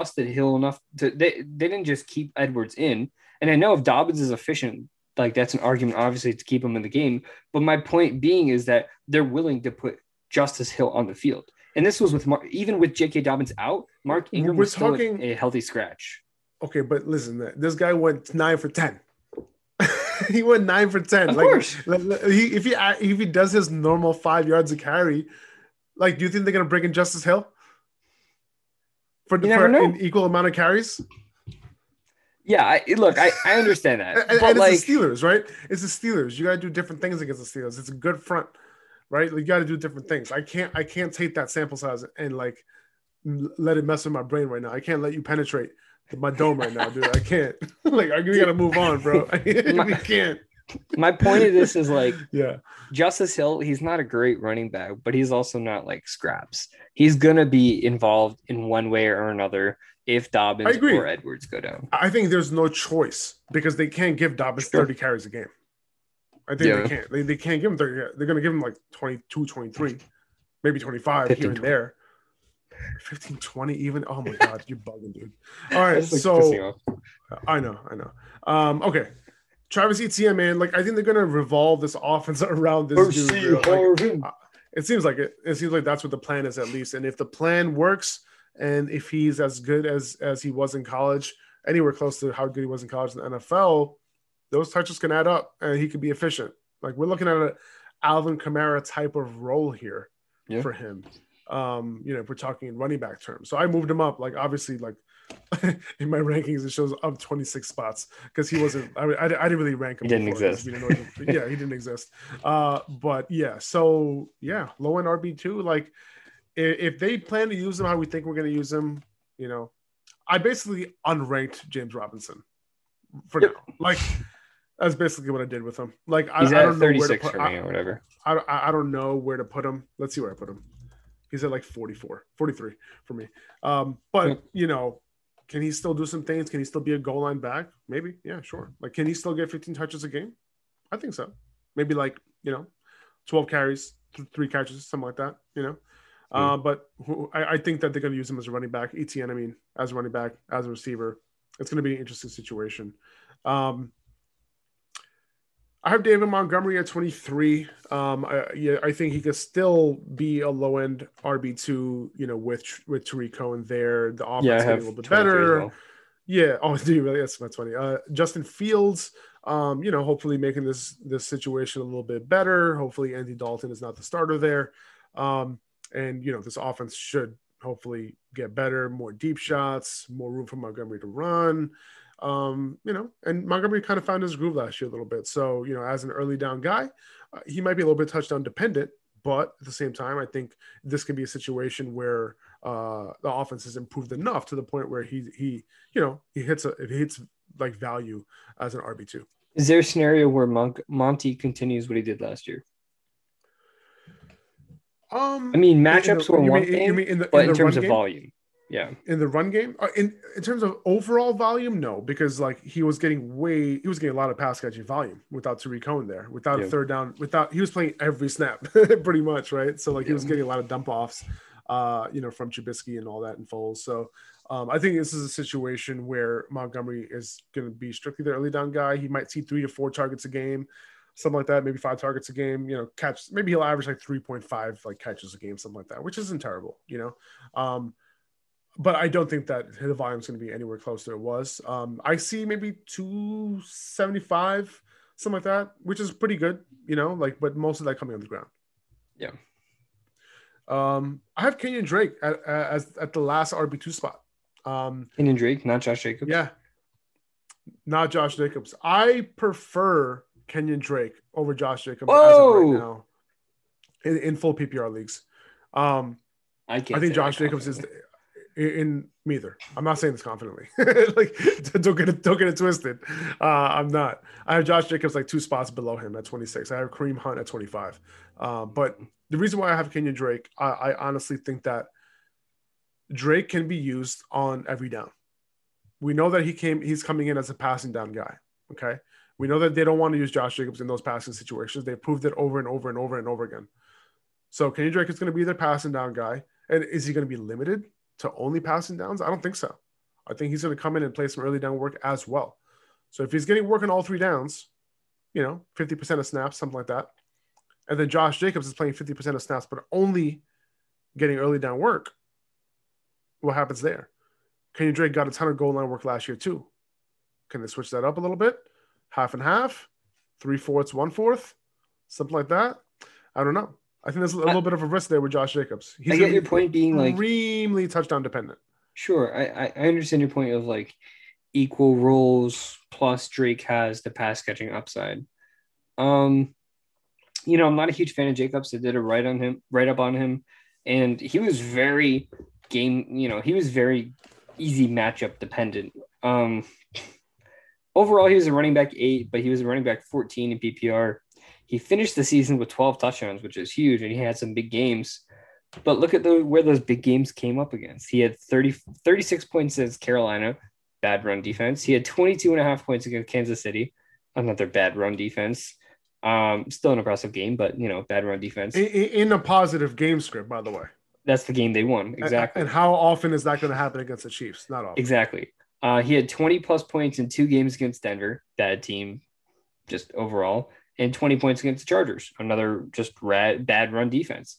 trusted Hill enough to they they didn't just keep Edwards in. And I know if Dobbins is efficient, like that's an argument, obviously, to keep him in the game. But my point being is that they're willing to put Justice Hill on the field. And this was with Mar- even with J.K. Dobbins out, Mark Ingram We're was still talking- a healthy scratch. Okay, but listen, this guy went nine for ten. he went nine for ten. Of like, course. like, like, he, if he if he does his normal five yards of carry, like, do you think they're gonna bring in Justice Hill for, for an equal amount of carries? Yeah, I, look, I, I understand that, And, and but it's the Steelers, right? It's the Steelers. You got to do different things against the Steelers. It's a good front, right? Like, you got to do different things. I can't, I can't take that sample size and like let it mess with my brain right now. I can't let you penetrate my dome right now, dude. I can't. like, we got to move on, bro. we can't. My point of this is like Yeah, Justice Hill, he's not a great running back, but he's also not like scraps. He's gonna be involved in one way or another if Dobbins or Edwards go down. I think there's no choice because they can't give Dobbins Sure. 30 carries a game. I think Yeah. they can't. They, they can't give him 30. They're to give him like 22, 23, maybe 25 15, here and 20. there. 15, 20 even. Oh my God, you're bugging, dude. All right. That's, like, pissing So. I know, I know. Um, okay. Travis Etienne, man, like I think they're gonna revolve this offense around this dude. Like, it seems like it. It seems like that's what the plan is at least. And if the plan works, and if he's as good as as he was in college, anywhere close to how good he was in college in the NFL, those touches can add up, and he could be efficient. Like we're looking at an Alvin Kamara type of role here Yeah. for him. Um, you know, if we're talking in running back terms. So I moved him up. Like obviously, like in my rankings, it shows up 26 spots because he wasn't. I, I, I didn't really rank him. He didn't exist. didn't yeah, he didn't exist. Uh, but yeah, so yeah, low end RB two. Like i- if they plan to use him how we think we're going to use him, you know, I basically unranked James Robinson for Yep. now. Like that's basically what I did with him. Like I, I don't know where to put. for me or whatever. I, I I don't know where to put him. Let's see where I put him. He's at like 44, 43 for me. Um, but you know, can he still do some things? Can he still be a goal line back? Maybe. Yeah, sure. Like, can he still get 15 touches a game? I think so. Maybe like, you know, 12 carries, th- three catches, something like that, you know. Uh, but who, I, I think that they're going to use him as a running back, Etienne, I mean, as a running back, as a receiver. It's going to be an interesting situation. Um, I have David Montgomery at 23. Um, I, yeah, I think he could still be a low end RB two. You know, with with Tarik Cohen there, the offense Yeah, getting a little bit better. well. Yeah. Oh, do you really? That's that's funny. Uh, Justin Fields. Um, you know, hopefully making this this situation a little bit better. Hopefully, Andy Dalton is not the starter there. Um, and you know, this offense should hopefully get better, more deep shots, more room for Montgomery to run. Um, you know, and Montgomery kind of found his groove last year a little bit. So, you know, as an early down guy, uh, he might be a little bit touchdown dependent, but at the same time, I think this can be a situation where uh, the offense has improved enough to the point where he he you know he hits a he hits like value as an RB two. Is there a scenario where Monk, Monty continues what he did last year? Um, I mean, matchups the- were one mean- thing, mean in the, but in in terms of game? volume, Yeah. in the run game. Uh, In in terms of overall volume, no, because like he was getting way he was getting a lot of pass catching volume without Tarik Cohen there, without Yeah. a third down, without he was playing every snap pretty much, right? So like he was getting a lot of dump offs, uh, you know, from Trubisky and all that in Foles. So um, I think this is a situation where Montgomery is going to be strictly the early down guy. He might see three to four targets a game, something like that, maybe five targets a game. You know, catch maybe he'll average like three point five like catches a game, something like that, which isn't terrible. You know, um, but I don't think that the volume is going to be anywhere close to it was. Um, I see maybe two seventy five, something like that, which is pretty good. You know, like but most of that coming on the ground. Yeah. Um, I have Kenyon Drake at, at, at the last RB two spot. Um, Kenyon Drake, not Josh Jacobs. yeah. Not Josh Jacobs. I prefer Kenyon Drake over Josh Jacobs as of Whoa! right now in, in full PPR leagues. Um, I. I think Josh Jacobs is confidently. In, me either. I'm not saying this confidently. like don't get it don't get it twisted. Uh, I'm not. I have Josh Jacobs like two spots below him at 26. I have Kareem Hunt at 25. Uh, but the reason why I have Kenyon Drake, I, I honestly think that Drake can be used on every down. We know that he came. He's coming in as a passing down guy. Okay. We know that they don't want to use Josh Jacobs in those passing situations. They've proved it over and over and over and over again. So Kenny Drake is going to be their passing down guy. And is he going to be limited to only passing downs? I don't think so. I think he's going to come in and play some early down work as well. So if he's getting work on all three downs, you know, 50% of snaps, something like that. And then Josh Jacobs is playing 50% of snaps, but only getting early down work. What happens there? Kenny Drake got a ton of goal line work last year too. Can they switch that up a little bit? Half and half, three fourths, one fourth, something like that. I don't know. I think there's a little bit of a risk there with Josh Jacobs. He's I get your point being like extremely touchdown dependent. Sure, I, I I understand your point of like equal roles plus Drake has the pass catching upside. Um, you know, I'm not a huge fan of Jacobs. I did a write on him, write up on him, and he was very game. You know, he was very easy matchup dependent. Um, overall, he was a running back eight, but he was a running back 14 in PPR. He finished the season with 12 touchdowns, which is huge, and he had some big games. But look at the where those big games came up against. He had 30, 36 points against Carolina, bad run defense. He had 22 and a half points against Kansas City, another bad run defense. Um, still an impressive game, but you know, bad run defense. In, in a positive game script, by the way. That's the game they won. Exactly. And how often is that going to happen against the Chiefs? Not often. Exactly. Uh, he had 20 plus points in two games against Denver, bad team, just overall, and 20 points against the Chargers, another just rad, bad run defense.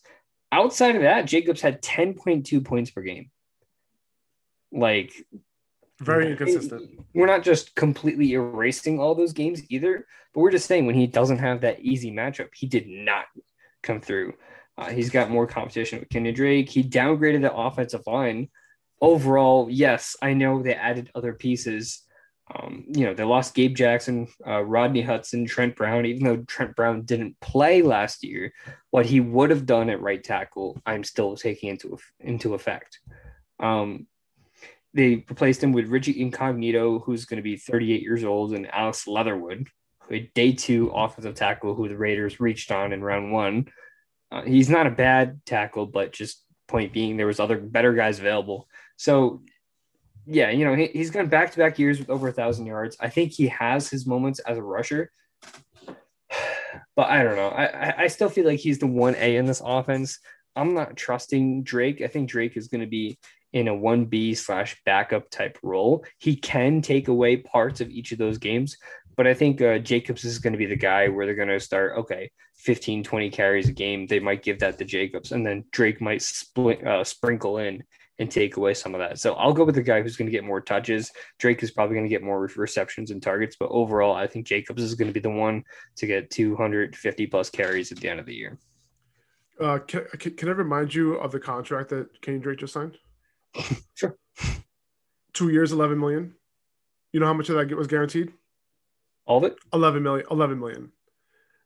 Outside of that, Jacobs had 10.2 points per game. Like, Very inconsistent. We're not just completely erasing all those games either, but we're just saying when he doesn't have that easy matchup, he did not come through. Uh, he's got more competition with Kenny Drake. He downgraded the offensive line. Overall, yes, I know they added other pieces. Um, you know, they lost Gabe Jackson, uh, Rodney Hudson, Trent Brown, even though Trent Brown didn't play last year, what he would have done at right tackle, I'm still taking into, into effect. Um, they replaced him with Richie Incognito, who's going to be 38 years old, and Alex Leatherwood, a day two offensive tackle who the Raiders reached on in round one. Uh, he's not a bad tackle, but just point being, there was other better guys available. So, yeah, you know, he, he's gone back to back years with over a thousand yards. I think he has his moments as a rusher, but I don't know. I, I, still feel like he's the one A in this offense. I'm not trusting Drake. I think Drake is going to be in a 1B slash backup type role. He can take away parts of each of those games, but I think uh, Jacobs is going to be the guy where they're going to start, okay, 15, 20 carries a game. They might give that to Jacobs, and then Drake might split, uh, sprinkle in and take away some of that. So I'll go with the guy who's going to get more touches. Drake is probably going to get more receptions and targets, but overall, I think Jacobs is going to be the one to get 250 plus carries at the end of the year. Uh, can, can, I remind you of the contract that Kenny Drake just signed? Sure. Two years, 11 million. You know how much of that was guaranteed? All of it? 11 million. 11 million.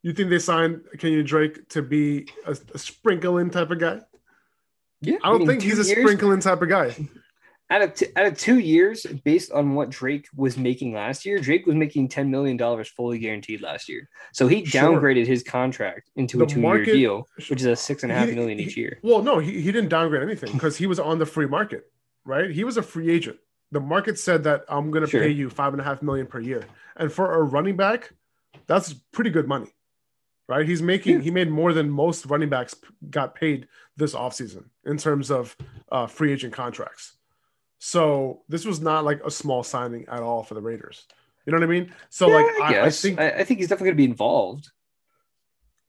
You think they signed Kenyon Drake to be a, a sprinkling type of guy? Yeah. I don't mean, think he's a years- sprinkling type of guy. out of t- out of two years, based on what Drake was making last year, Drake was making ten million dollars fully guaranteed last year. So he Sure. downgraded his contract into a two year market- deal, which is a six and a half He- million he- each year. Well, no, he, he didn't downgrade anything because he was on the free market. right? He was a free agent. The market said that I'm going to Sure. pay you five and a half million per year, and for a running back, that's pretty good money, right? He's making he made more than most running backs got paid this offseason in terms of uh, free agent contracts. So this was not like a small signing at all for the Raiders. You know what I mean? So like I, I, I think I, I think he's definitely going to be involved.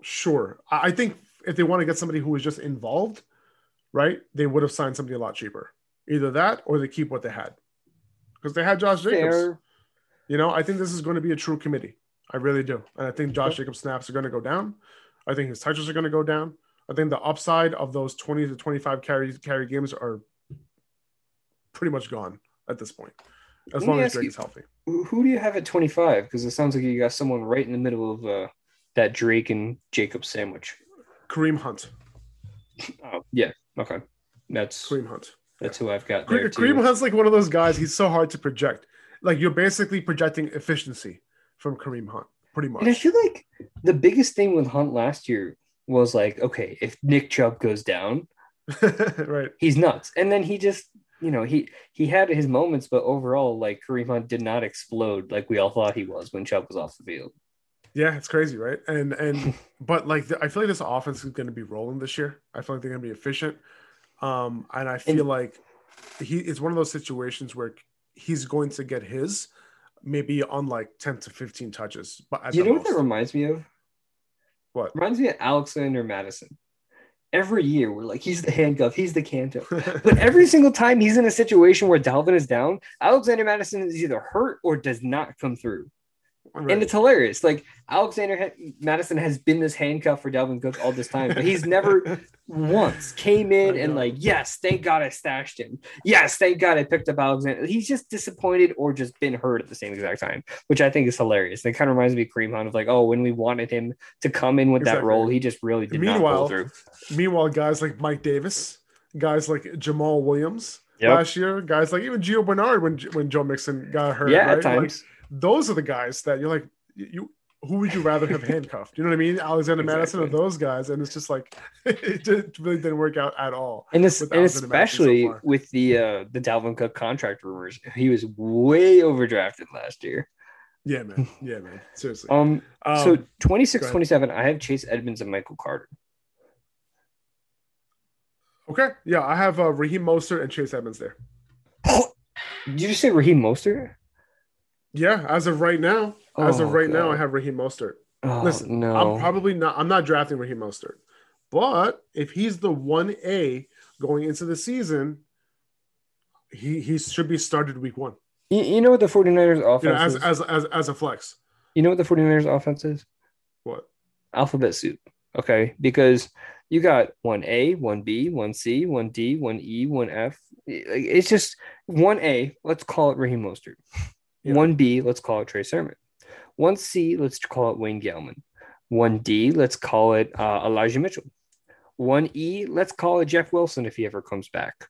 Sure. I I think if they want to get somebody who is just involved, right, they would have signed somebody a lot cheaper. Either that or they keep what they had. Because they had Josh Jacobs. Fair. You know, I think this is going to be a true committee. I really do. And I think Josh. Jacobs snaps are going to go down. I think his touches are going to go down. I think the upside of those 20 to 25 carry carry games are pretty much gone at this point. As Let long as Drake you- is healthy. Who do you have at 25? Because it sounds like you got someone right in the middle of uh, that Drake and Jacob sandwich. Kareem Hunt. Oh, yeah. Okay. That's Kareem Hunt. that's who I've got there Kareem, too. Kareem Hunt's like one of those guys. He's so hard to project. Like you're basically projecting efficiency from Kareem Hunt, pretty much. And I feel like the biggest thing with Hunt last year was like, okay, if Nick Chubb goes down, right. he's nuts. And then he just, you know, he he had his moments, but overall, like Kareem Hunt did not explode like we all thought he was when Chubb was off the field. Yeah, it's crazy, right? And and but like the, I feel like this offense is going to be rolling this year. I feel like they're going to be efficient. Um, and I feel And- like he it's one of those situations where he's going to get his maybe on like 10 to 15 touches. But you know what that reminds me of? what? Reminds me of Alexander Mattison. Every year we're like, he's the handcuff, he's the canto. But every single time he's in a situation where Dalvin is down, Alexander Mattison is either hurt or does not come through. Right. And it's hilarious. Like Alexander ha- Mattison has been this handcuff for Dalvin Cook all this time, but he's never once came in and like, yes, thank God I stashed him. Yes, thank God I picked up Alexander. He's just disappointed or just been hurt at the same exact time, which I think is hilarious. And it kind of reminds me of Kareem Hunt of like, oh, when we wanted him to come in with that role, he just really did not Meanwhile, pull through. Meanwhile, guys like Mike Davis, guys like Jamaal Williams Yep. last year, guys like even Gio Bernard when when Joe Mixon got hurt. Yeah, right? at times. Like, those are the guys that you're like you. Who would you rather have handcuffed? You know what I mean? Alexander Mattison or those guys, and it's just like it just really didn't work out at all. and, this, and Mattison so especially with the uh, the Dalvin Cook contract rumors, he was way overdrafted last year. Yeah, man. Yeah, man. Seriously. Um, Um, so 26 27, I have Chase Edmonds and Michael Carter. okay, yeah, I have uh, Raheem Mostert and Chase Edmonds there. Did you just say Raheem Mostert? Yeah, as of right now, as of Oh, right now, I have Raheem Mostert. Oh, Listen, no. I'm probably not. I'm not drafting Raheem Mostert, but if he's the one A going into the season, he he should be started week one. you, you know what the 49ers offense You know, as is? as as as a flex. you know what the 49ers offense is? What? Alphabet soup. Okay. Because you got one A, one B, one C, one D, one E, one F. It's just one A, let's call it Raheem Mostert. Yeah. One B, let's call it Trey Sermon. One C, let's call it Wayne Gallman. One D, let's call it uh, Elijah Mitchell. One E, let's call it Jeff Wilson if he ever comes back.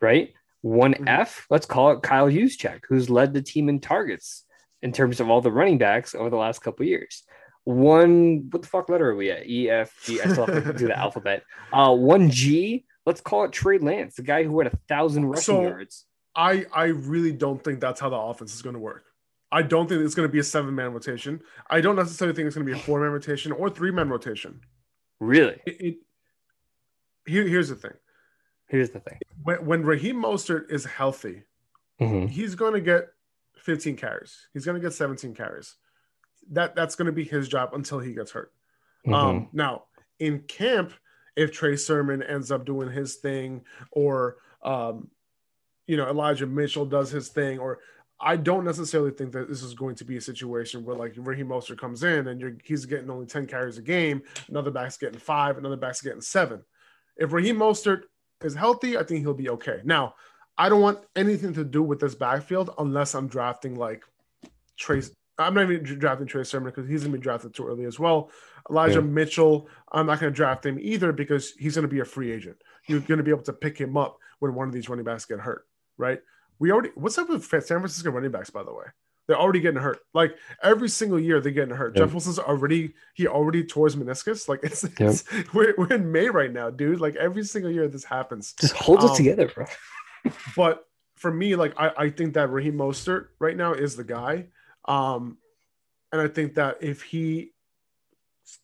Right? One Mhm. F, let's call it Kyle Juszczyk, who's led the team in targets in terms of all the running backs over the last couple years. One, what the fuck letter are we at? E, F, G. I still have to do the alphabet. Uh, one G, let's call it Trey Lance, the guy who had a thousand rushing So- yards. I I really don't think that's how the offense is going to work. I don't think it's going to be a seven man rotation. I don't necessarily think it's going to be a four man rotation or three man rotation. Really? It, it here, here's the thing: Here's the thing. when when Raheem Mostert is healthy, Mhm. he's going to get 15 carries. He's going to get 17 carries. That that's going to be his job until he gets hurt. Mhm. Um, now in camp, if Trey Sermon ends up doing his thing, or um, you know Elijah Mitchell does his thing, or I don't necessarily think that this is going to be a situation where like Raheem Mostert comes in and you're, he's getting only 10 carries a game, another back's getting five, another back's getting seven. If Raheem Mostert is healthy, I think he'll be okay. Now, I don't want anything to do with this backfield unless I'm drafting like Trace. I'm not even drafting Trey Sermon because he's gonna be drafted too early as well. Elijah Yeah. Mitchell, I'm not gonna draft him either because he's gonna be a free agent. You're gonna be able to pick him up when one of these running backs get hurt, right? We already what's up with San Francisco running backs, by the way? They're already getting hurt. Like every single year, they're getting hurt. Yep. Jeff Wilson's already he already tore his meniscus. Like it's, Yep. it's we're, we're in May right now, dude. Like every single year this happens. Just hold Um, it together, bro. but for me, like I, I think that Raheem Mostert right now is the guy. Um, and I think that if he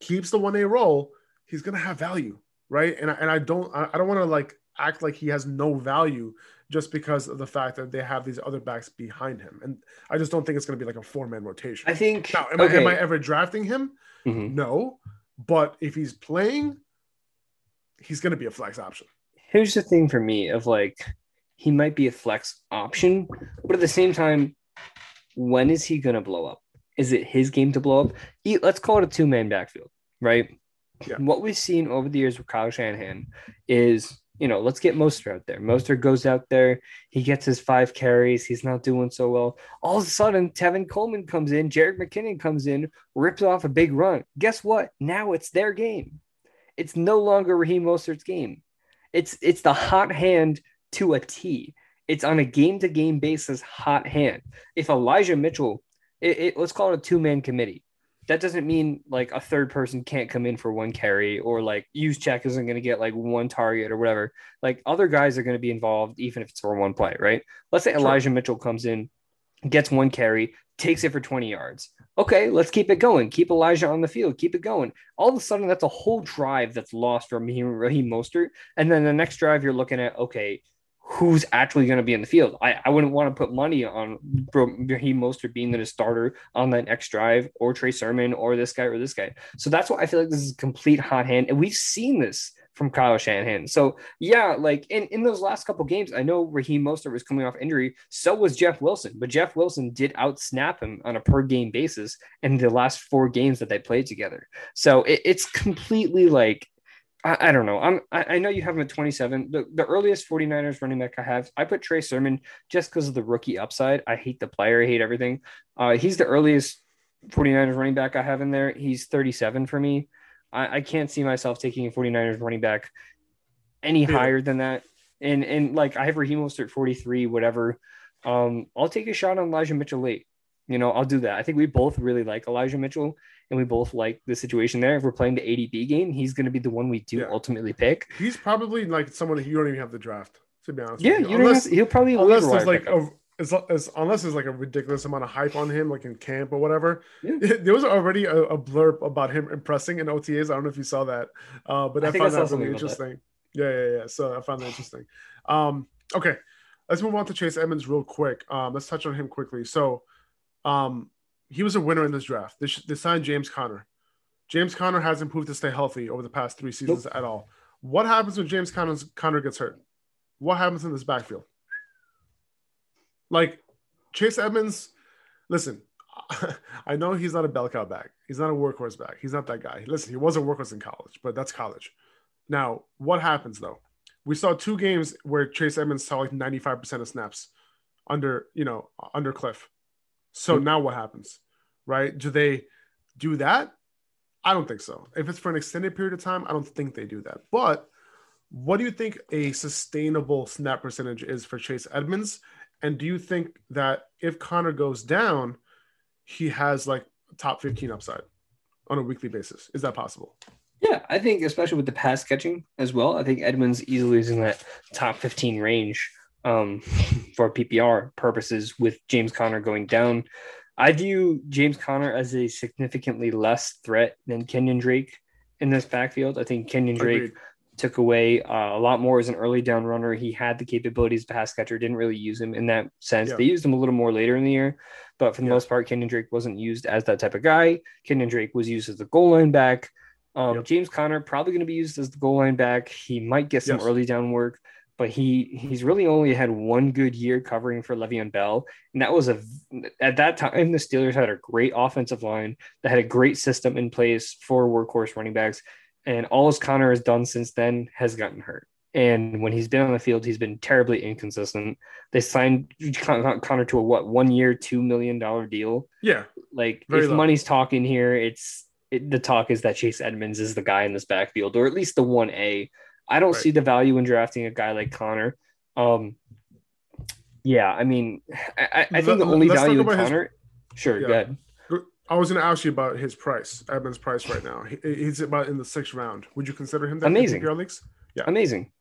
keeps the one A role, he's gonna have value, right? And I, and I don't I, I don't want to like act like he has no value just because of the fact that they have these other backs behind him. And I just don't think it's going to be like a four man rotation. I think. Now, am, okay. I, am I ever drafting him? Mhm. No. But if he's playing, he's going to be a flex option. Here's the thing for me of like, he might be a flex option, but at the same time, when is he going to blow up? Is it his game to blow up? He, let's call it a two man backfield, right? Yeah. What we've seen over the years with Kyle Shanahan is, you know, let's get Mostert out there. Mostert goes out there, he gets his five carries, he's not doing so well. All of a sudden, Tevin Coleman comes in, Jerick McKinnon comes in, rips off a big run. Guess what? Now it's their game. It's no longer Raheem Mostert's game. It's it's the hot hand to a T. It's on a game to game basis, hot hand. If Elijah Mitchell, it, it- let's call it a two man committee. That doesn't mean like a third person can't come in for one carry or like Juszczyk isn't going to get like one target or whatever. Like other guys are going to be involved, even if it's for one play, right? Let's say. Elijah Mitchell comes in, gets one carry, takes it for 20 yards. Okay, let's keep it going. Keep Elijah on the field. Keep it going. All of a sudden, that's a whole drive that's lost from Raheem Mostert. And then the next drive, you're looking at, okay, who's actually going to be in the field? I, I wouldn't want to put money on Raheem Mostert being the starter on that next drive or Trey Sermon or this guy or this guy. So that's why I feel like this is a complete hot hand. And we've seen this from Kyle Shanahan. So yeah, like in, in those last couple games, I know Raheem Mostert was coming off injury. So was Jeff Wilson, but Jeff Wilson did outsnap him on a per game basis in the last four games that they played together. So it, it's completely like I, I don't know. I'm I, I know you have him at 27. The, the earliest 49ers running back I have, I put Trey Sermon just because of the rookie upside. I hate the player, I hate everything. Uh, he's the earliest 49ers running back I have in there. He's 37 for me. I, I can't see myself taking a 49ers running back any Yeah. higher than that. And and like I have Raheem Mostert 43, whatever. Um, I'll take a shot on Elijah Mitchell late. You know, I'll do that. I think we both really like Elijah Mitchell and we both like the situation there. If we're playing the ADP game, he's going to be the one we do Yeah. ultimately pick. He's probably like someone that you don't even have the draft, to be honest. Yeah, with you don't to- he'll probably unless there's like a as, as, unless there's like a ridiculous amount of hype on him, like in camp or whatever. Yeah. There was already a, a blurb about him impressing in OTAs. I don't know if you saw that, uh, but I I, found that really about that. interesting. Yeah, yeah, yeah. So I found that interesting. Um, okay, let's move on to Chase Edmonds real quick. Um, let's touch on him quickly. So, um, he was a winner in this draft. They, sh- they signed James Conner. James Conner hasn't proved to stay healthy over the past three seasons at all. What happens when James Conner's, Conner gets hurt? What happens in this backfield? Like Chase Edmonds, listen, I know he's not a bell cow back. He's not a workhorse back. He's not that guy. Listen, he was a workhorse in college, but that's college. Now, what happens though? We saw two games where Chase Edmonds saw like 95% of snaps under, you know, under Kliff. So now what happens? Right? Do they do that? I don't think so. If it's for an extended period of time, I don't think they do that. But what do you think a sustainable snap percentage is for Chase Edmonds? And do you think that if Conner goes down, he has like top 15 upside on a weekly basis? Is that possible? Yeah, I think especially with the pass catching as well. I think Edmonds easily is in that top 15 range um, for PPR purposes with James Conner going down. I view James Conner as a significantly less threat than Kenyon Drake in this backfield. I think Kenyon Drake Agreed. took away uh, a lot more as an early down runner. He had the capabilities of pass catcher, didn't really use him in that sense. Yeah. They used him a little more later in the year, but for the Yeah. most part, Kenyon Drake wasn't used as that type of guy. Kenyon Drake was used as the goal line back. Um, Yep. James Conner probably going to be used as the goal line back. He might get some Yes. early down work, but he he's really only had one good year covering for Le'Veon Bell, and that was a at that time the Steelers had a great offensive line that had a great system in place for workhorse running backs, and all as Conner has done since then has gotten hurt. And when he's been on the field, he's been terribly inconsistent. They signed Con- Conner to a what one year, two million dollar deal. Yeah. Like if low. money's talking here, it's it, the talk is that Chase Edmonds is the guy in this backfield, or at least the one A. I don't Right. see the value in drafting a guy like Conner. Um, yeah, I mean, I, I- think the only value in about his- Conner. Sure, Yeah. go ahead. I was going to ask you about his price, Edmonds' price right now. He, he's about in the sixth round. Would you consider him that Amazing. Leagues? Yeah, amazing.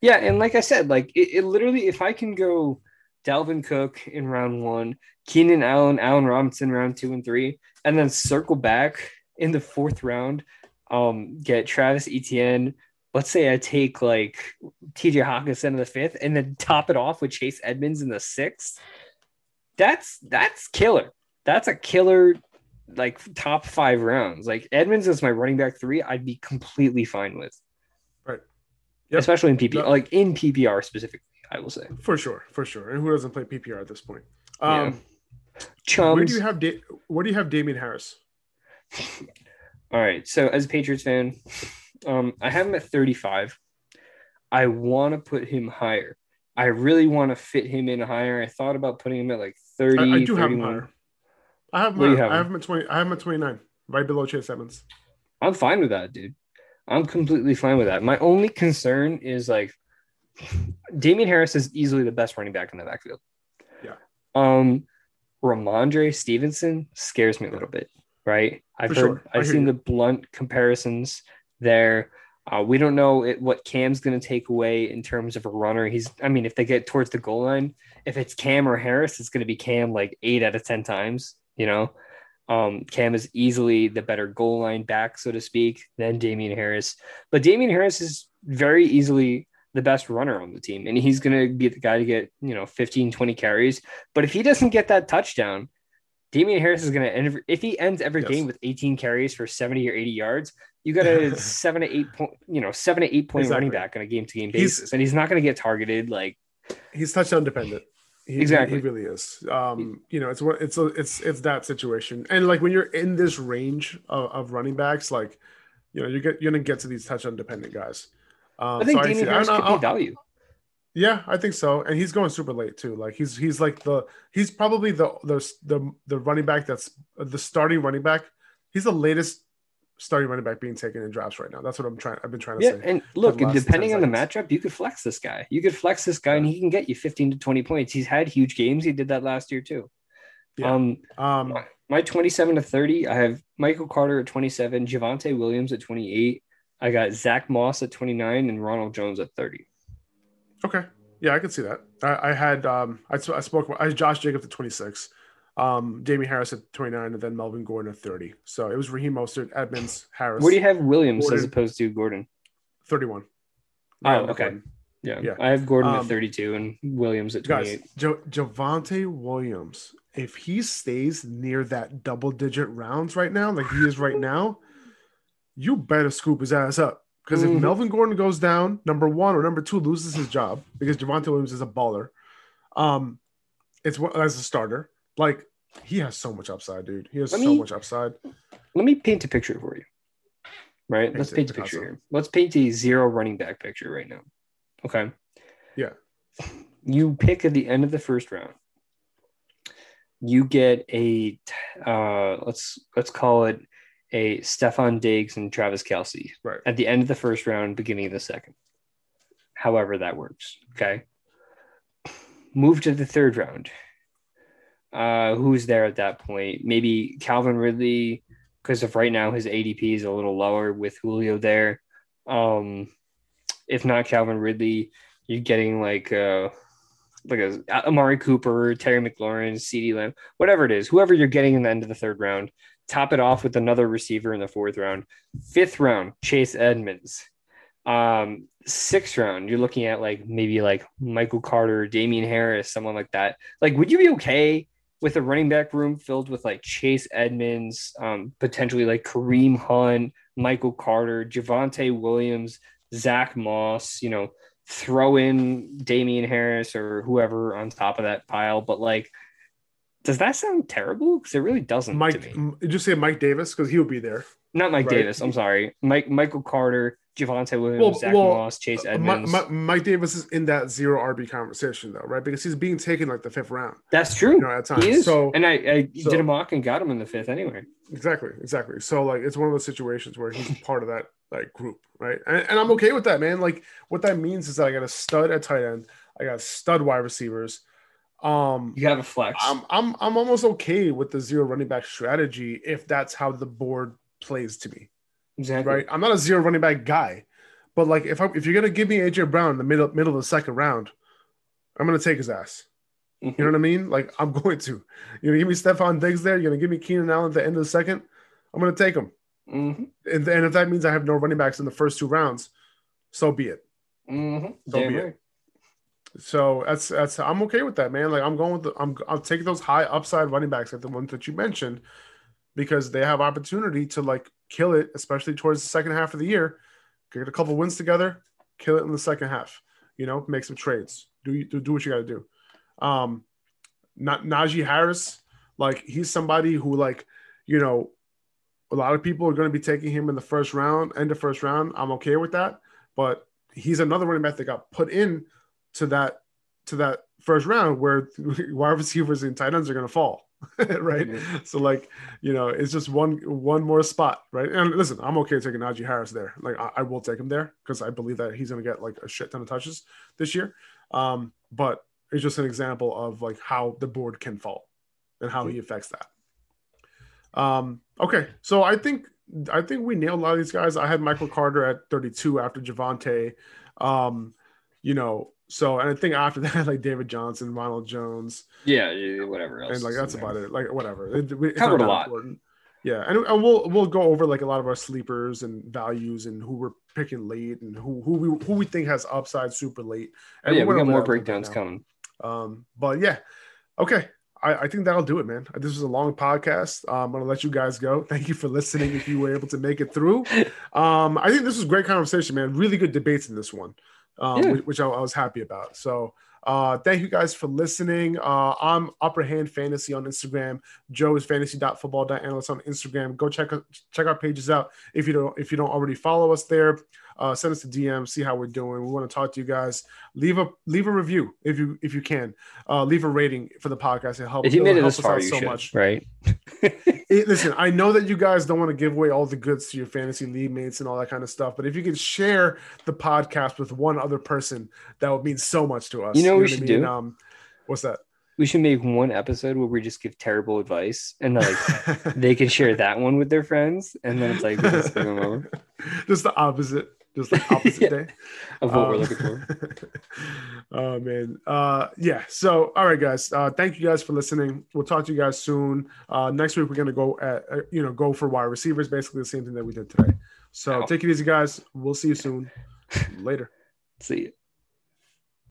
Yeah, and like I said, like it, it literally, if I can go Dalvin Cook in round one, Keenan Allen, Allen Robinson round two and three, and then circle back in the fourth round, um, get Travis Etienne. Let's say I take like TJ Hockenson in the fifth, and then top it off with Chase Edmonds in the sixth. That's that's killer. That's a killer, like top five rounds. Like Edmonds is my running back three. I'd be completely fine with. Right. Yep. Especially in PPR, Yep. like in PPR specifically, I will say. For sure, for sure. And who doesn't play PPR at this point? Um, Chums. Where do you have da- where do you have Damien Harris? All right. So as a Patriots fan, um, I have him at 35. I want to put him higher. I really want to fit him in higher. I thought about putting him at like 30. I, I do have him higher. I have him. What do you higher. have I have him at twenty. I have him at twenty nine, right below Chase Evans. I'm fine with that, dude. I'm completely fine with that. My only concern is like Damien Harris is easily the best running back in the backfield. Yeah. Um, Rhamondre Stevenson scares me a little bit, right? I've For heard, sure. I've seen you. the Blount comparisons there. Uh, we don't know it, what Cam's going to take away in terms of a runner. He's, I mean, if they get towards the goal line, if it's Cam or Harris, it's going to be Cam like eight out of 10 times, you know? Um, Cam is easily the better goal line back, so to speak, than Damien Harris. But Damien Harris is very easily the best runner on the team, and he's going to be the guy to get, you know, 15, 20 carries. But if he doesn't get that touchdown, Damien Harris is going to end, if he ends every Yes. game with 18 carries for 70 or 80 yards, you got a seven to eight point, you know, seven to eight point Exactly. running back on a game to game He's- basis. and he's not going to get targeted. Like, He's touchdown dependent. He, Exactly. he really is. Um, you know, it's what it's a, it's it's that situation, and like when you're in this range of, of running backs, like you know, you get you're gonna get to these touchdown dependent guys. Um, I think so Damien see- Harris I- could I- be value. Yeah, I think so, and he's going super late too. Like he's he's like the he's probably the the the, the running back that's the starting running back. He's the latest starting running back being taken in drafts right now. That's what I'm trying. I've been trying to Yeah, say. and look, last depending 10 on the matchup, you could flex this guy. You could flex this guy, and he can get you 15 to 20 points. He's had huge games. He did that last year too. Yeah. Um, Um, my 27 to 30, I have Michael Carter at 27, Javonte Williams at 28. I got Zach Moss at 29 and Ronald Jones at 30. Okay. Yeah, I can see that. I, I had um I, I spoke I Josh Jacobs at 26, um Damien Harris at 29, and then Melvin Gordon at 30. So it was Raheem Mostert, Edmonds, Harris. Where do you have Williams as opposed to Gordon? 31. Oh, Right, okay. Gordon. Yeah, Yeah. I have Gordon at Um, 32 and Williams at 28. Guys, jo- Javonte Williams, if he stays near that double digit rounds right now, like he is right now, you better scoop his ass up. Because if Mhm. Melvin Gordon goes down, number one or number two loses his job because Javonte Williams is a baller. Um, it's as a starter. Like he has so much upside, dude. He has Let so me- much upside. Let me paint a picture for you. Right? Paint Let's paint a picture here. Let's paint a zero running back picture right now. Okay. Yeah. You pick at the end of the first round. You get a uh let's let's call it a Stefon Diggs and Travis Kelce Right. at the end of the first round, beginning of the second. However, that works. Okay. Move to the third round. Uh, who's there at that point? Maybe Calvin Ridley, because of right now his ADP is a little lower with Julio there. Um, if not Calvin Ridley, you're getting like uh like a Amari Cooper, Terry McLaurin, CeeDee Lamb, whatever it is, whoever you're getting in the end of the third round. Top it off with another receiver in the fourth round. Fifth round, Chase Edmonds. Um, sixth round, you're looking at like maybe like Michael Carter, Damien Harris, someone like that. Like, would you be okay with a running back room filled with like Chase Edmonds, um, potentially like Kareem Hunt, Michael Carter, Javonte Williams, Zach Moss, you know, throw in Damien Harris or whoever on top of that pile. But like, does that sound terrible? Because it really doesn't to Mike, me. m- did you say Mike Davis? Because he'll be there. Not Mike right. Davis. I'm sorry. Mike Michael Carter, Javonte Williams, Well- Zach well, Moss, Chase Uh, Mi- Edmonds. Mi- Mike Davis is in that zero RB conversation though, right? Because he's being taken like the fifth round, That's true. you know, at times. he is. So and I, I so- did a mock and got him in the fifth anyway. Exactly, exactly. So like it's one of those situations where he's part of that like group, right? And, and I'm okay with that, man. Like what that means is that I got a stud at tight end, I got stud wide receivers. Um You have a flex. I'm I'm I'm almost okay with the zero running back strategy if that's how the board plays to me. exactly. Right. I'm not a zero running back guy, But like if I, if you're gonna give me AJ Brown in the middle middle of the second round, I'm gonna take his ass. You know what I mean? Like I'm going to. You're gonna give me Stefon Diggs there. You're gonna give me Keenan Allen at the end of the second. I'm gonna take him. Mm-hmm. And, and if that means I have no running backs in the first two rounds, so be it. Mm-hmm. So Damn be it. So that's that's I'm okay with that, man. Like I'm going with the, I'm I'll take those high upside running backs like the ones that you mentioned because they have opportunity to like kill it, especially towards the second half of the year. Get a couple wins together, kill it in the second half. You know, make some trades. Do do, do what you got to do. Um, not Najee Harris, like he's somebody who like you know, a lot of people are going to be taking him in the first round, end of first round. I'm okay with that, but he's another running back that got put in to that to that first round where wide receivers and tight ends are going to fall right? Mhm. so like you know it's just one one more spot right? And listen i'm okay taking Najee Harris there. Like I, I will take him there because i believe that he's going to get like a shit ton of touches this year. Um but it's just an example of like how the board can fall and how he affects that. Um okay. So i think i think we nailed a lot of these guys. I had michael carter at 32 after Javonte um you know so and i think after that like david johnson ronald jones Yeah, yeah, whatever else. and like that's there. about it. Like whatever. It, it- it's Covered a lot. important. Yeah, and, and we'll we'll go over like a lot of our sleepers and values and who we're picking late and who who we who we think has upside super late. Oh, And yeah, we got more that a little bit breakdowns coming. Um, but yeah, okay. I, I think that'll do it, man. This was a long podcast. Uh, I'm gonna let you guys go. Thank you for listening. If you were able to make it through, um, I think this was great conversation, man. Really good debates in this one, um, Yeah. which, which I, I was happy about. So, uh, thank you guys for listening. Uh, I'm Upper Hand Fantasy on Instagram. Joe is fantasy.football.analyst on Instagram. Go check check our pages out if you don't if you don't already follow us there. Uh, send us a DM, see how we're doing. We want to talk to you guys. Leave a leave a review if you if you can. Uh, leave a rating for the podcast. It helps. If you made it this far, us you so should, much. right? It- listen, I know that you guys don't want to give away all the goods to your fantasy league mates and all that kind of stuff, but if you could share the podcast with one other person, that would mean so much to us. You know what we I should mean? do? Um, what's that? we should make one episode where we just give terrible advice and like they can share that one with their friends and then it's like just give them over just the opposite, just the opposite Yeah. day. of what we're Um, looking for. oh man, uh, yeah. So, all right, guys. Uh, thank you guys for listening. We'll talk to you guys soon. Uh, next week we're gonna go at uh, you know go for wide receivers, basically the same thing that we did today. So Ow. take it easy, guys. We'll see you soon. Later. See you.